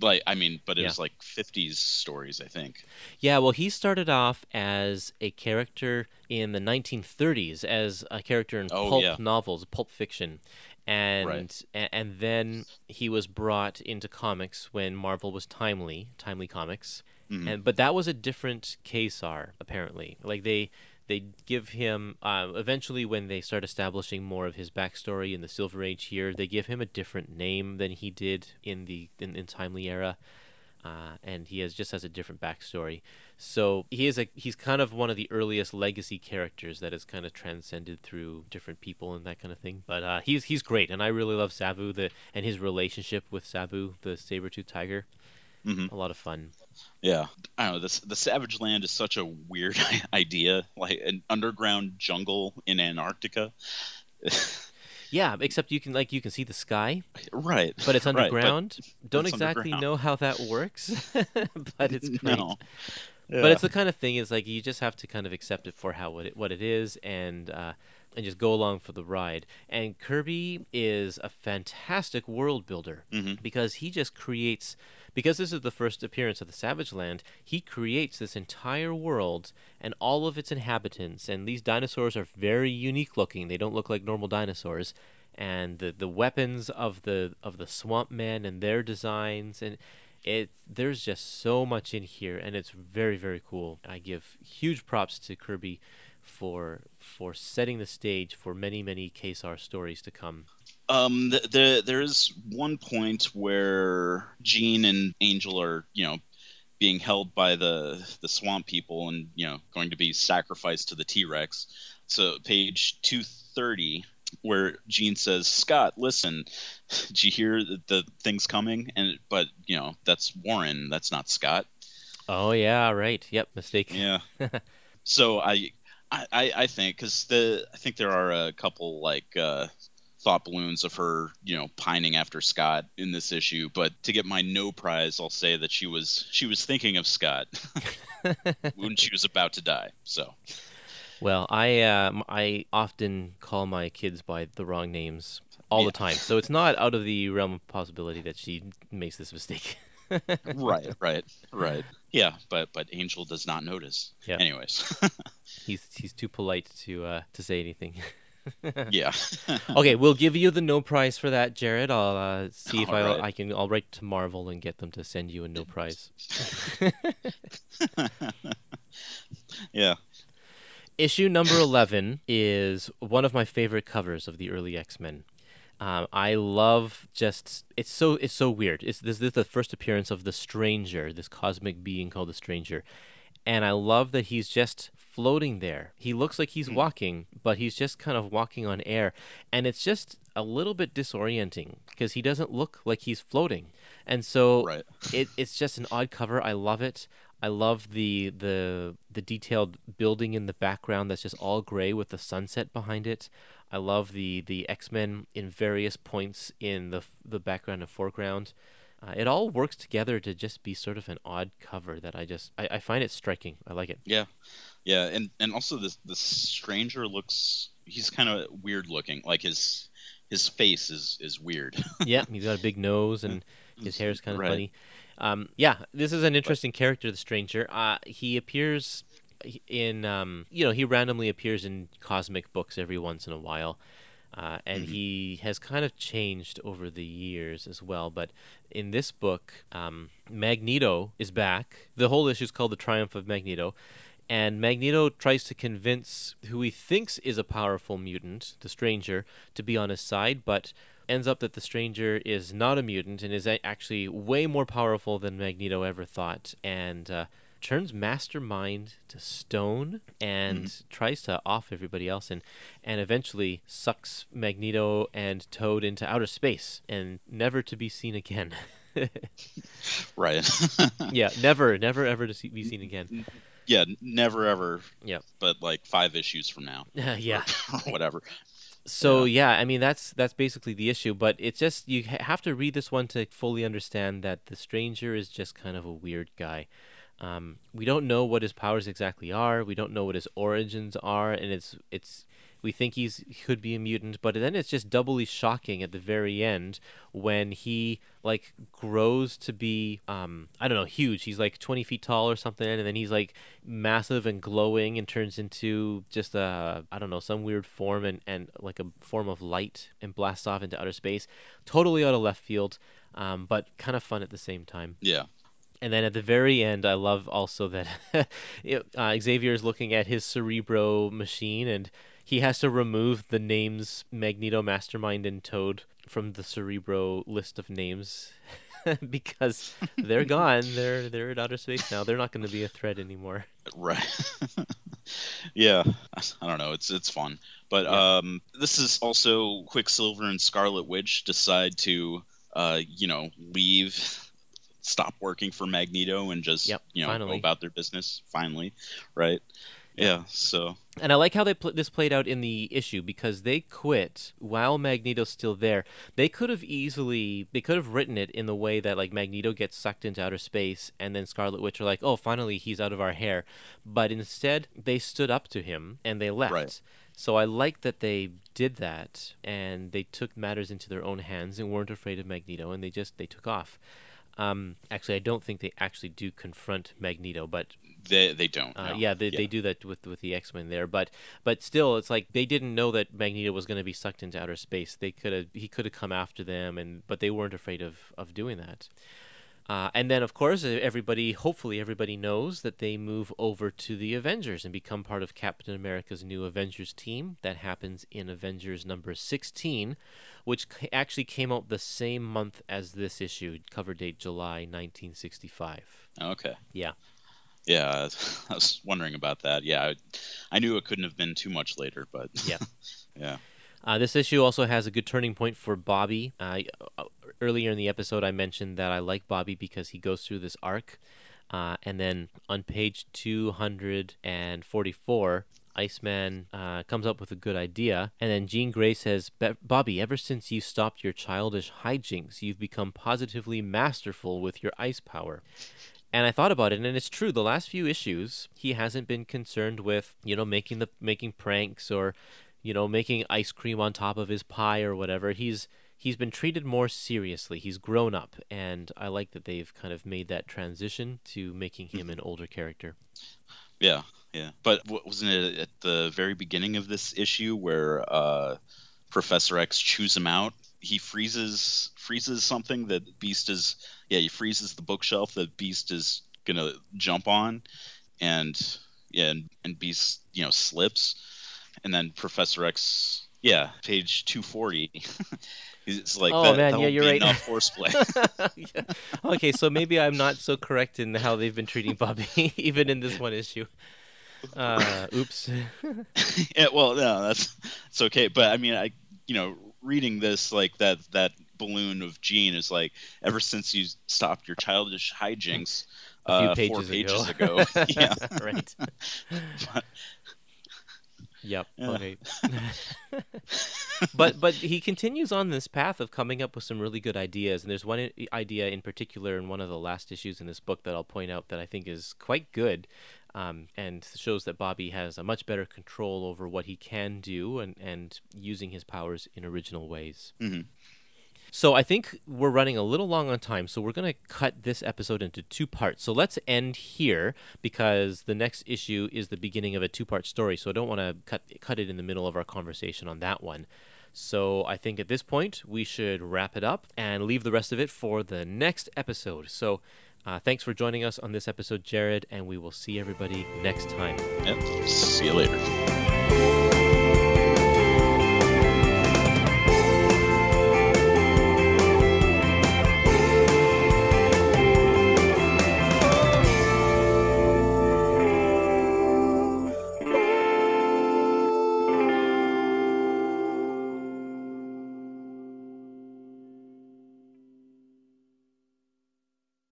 like I mean, but it Yeah. was like 50s stories, I think. Yeah, well, he started off as a character in the 1930s as a character in Oh, pulp yeah. novels, pulp fiction, and, Right. and then he was brought into comics when Marvel was Timely, Timely Comics, Mhm. and but that was a different Ka-Zar apparently. Like they they give him uh, eventually when they start establishing more of his backstory in the Silver Age here, they give him a different name than he did in the in, in Timely era uh, and he has just has a different backstory. So he is a he's kind of one of the earliest legacy characters that has kind of transcended through different people and that kind of thing. But uh, he's he's great, and I really love Zabu the and his relationship with Zabu, the saber tooth tiger. Mhm. A lot of fun. Yeah, I don't know. This the Savage Land is such a weird idea, like an underground jungle in Antarctica. Yeah, except you can like you can see the sky, right, but it's right, but- underground. Don't it's exactly underground. know how that works, but it's great. No. But it's the kind of thing is like you just have to kind of accept it for how what it what it is and uh, and just go along for the ride. And Kirby is a fantastic world builder Mhm. because he just creates because this is the first appearance of the Savage Land. He creates this entire world and all of its inhabitants. And these dinosaurs are very unique looking. They don't look like normal dinosaurs. And the, the weapons of the of the swamp men and their designs and it there's just so much in here and it's very very cool i give huge props to kirby for for setting the stage for many many Ka-Zar stories to come Um, th- the, there is one point where Jean and Angel are, you know, being held by the the swamp people and you know going to be sacrificed to the T Rex. So page two thirty, where Jean says, "Scott, listen, did you hear the, the things coming?" And but you know that's Warren, that's not Scott. oh yeah right yep mistake Yeah. so I, I, I think because the I think there are a couple like uh, thought balloons of her, you know, pining after Scott in this issue. But to get my no prize, I'll say that she was she was thinking of Scott when she was about to die. So Well, I uh, I often call my kids by the wrong names all Yeah. the time, so it's not out of the realm of possibility that she makes this mistake. right, right, right. Yeah, but but Angel does not notice. Yeah. Anyways, he's he's too polite to uh, to say anything. Yeah. okay, we'll give you the no prize for that, Jared. I'll uh, see if I All right. I can. I'll write to Marvel and get them to send you a no prize. yeah. Issue number 11 is one of my favorite covers of the early X-Men. Um, I love just it's so it's so weird. It's this, this is the first appearance of the Stranger, this cosmic being called the Stranger, and I love that he's just floating there. He looks like he's hmm. walking, but he's just kind of walking on air, and it's just a little bit disorienting because he doesn't look like he's floating, and so Right. it, it's just an odd cover. I love it. I love the the the detailed building in the background that's just all gray with the sunset behind it. I love the the X Men in various points in the the background and foreground. Uh, it all works together to just be sort of an odd cover that I just I, I find it striking. I like it. Yeah, yeah, and and also the the stranger looks he's kind of weird looking. Like his his face is is weird. yeah, he's got a big nose and his hair is kind of Right. funny. Um, yeah, this is an interesting character, the Stranger. Uh, he appears in, um, you know, he randomly appears in cosmic books every once in a while. Uh, and he has kind of changed over the years as well. But in this book, um, Magneto is back. The whole issue is called The Triumph of Magneto. And Magneto tries to convince who he thinks is a powerful mutant, the Stranger, to be on his side, but ends up that the Stranger is not a mutant and is actually way more powerful than Magneto ever thought, and uh, turns Mastermind to stone and mm-hmm. tries to off everybody else, and and eventually sucks Magneto and Toad into outer space and never to be seen again. right. yeah, never, never, ever to see, be seen again. yeah, never ever. Yeah. But like five issues from now, yeah. or whatever. So yeah. I mean that's that's basically the issue, but it's just you ha- have to read this one to fully understand that the stranger is just kind of a weird guy. Um, we don't know what his powers exactly are. We don't know what his origins are, and it's it's we think he's he could be a mutant, but then it's just doubly shocking at the very end when he like grows to be um I don't know huge. He's like twenty feet tall or something, and then he's like massive and glowing and turns into just a I don't know some weird form and and like a form of light and blasts off into outer space. Totally out of left field, um, but kind of fun at the same time. Yeah. And then at the very end, I love also that it- uh, Xavier is looking at his Cerebro machine and he has to remove the names Magneto, Mastermind, and Toad from the Cerebro list of names because they're gone. They're they're in outer space now. They're not going to be a threat anymore. Right. yeah. I don't know. It's it's fun, but Yeah. um, this is also Quicksilver and Scarlet Witch decide to uh, you know, leave, stop working for Magneto, and just Yep, you know finally. go about their business. Finally, right? Yeah. So And I like how they pl- this played out in the issue because they quit while Magneto's still there. They could have easily they could have written it in the way that like Magneto gets sucked into outer space and then Scarlet Witch are like, "Oh, finally he's out of our hair." But instead, they stood up to him and they left. Right. So I like that they did that and they took matters into their own hands and weren't afraid of Magneto and they just they took off. Um, actually, I don't think they actually do confront Magneto, but they they don't. uh, no. yeah, they, they do that with with the X Men there, but but still, it's like they didn't know that Magneto was going to be sucked into outer space. They could have he could have come after them, and but they weren't afraid of of doing that. Uh, and then, of course, everybody, hopefully, everybody knows that they move over to the Avengers and become part of Captain America's new Avengers team. That happens in Avengers number 16, which actually came out the same month as this issue, cover date July 1965. Okay. Yeah. Yeah, I was wondering about that. Yeah, I, I knew it couldn't have been too much later, but Yeah. yeah, Uh, this issue also has a good turning point for Bobby. Uh, earlier in the episode, I mentioned that I like Bobby because he goes through this arc. Uh, and then on page 244, Iceman uh, comes up with a good idea, and then Jean Grey says, "Bobby, ever since you stopped your childish hijinks, you've become positively masterful with your ice power." And I thought about it, and it's true. The last few issues, he hasn't been concerned with, you know, making the making pranks or, you know, making ice cream on top of his pie or whatever. He's he's been treated more seriously. He's grown up, and I like that they've kind of made that transition to making him an older character. Yeah, yeah. But wasn't it at the very beginning of this issue where uh, Professor X chews him out? He freezes freezes something that Beast is. Yeah, he freezes the bookshelf that Beast is gonna jump on, and yeah, and, and Beast you know slips, and then Professor X. Yeah, page two forty. It's like Oh, that, man, that yeah, you're right. enough horseplay. Yeah. Okay, so maybe I'm not so correct in how they've been treating Bobby, even in this one issue. Uh, oops. yeah, well, no, that's it's okay. But I mean, I you know, reading this like that that balloon of Jean is like ever since you stopped your childish hijinks A few uh, four pages pages ago. ago. yeah, right. But- Yep. Yeah. Okay. but but he continues on this path of coming up with some really good ideas, and there's one idea in particular in one of the last issues in this book that I'll point out that I think is quite good, um, and shows that Bobby has a much better control over what he can do and and using his powers in original ways. Mhm. So I think we're running a little long on time, so we're going to cut this episode into two parts. So let's end here because the next issue is the beginning of a two-part story. So I don't want to cut cut it in the middle of our conversation on that one. So I think at this point we should wrap it up and leave the rest of it for the next episode. So uh, thanks for joining us on this episode, Jared, and we will see everybody next time. Yep. See you later.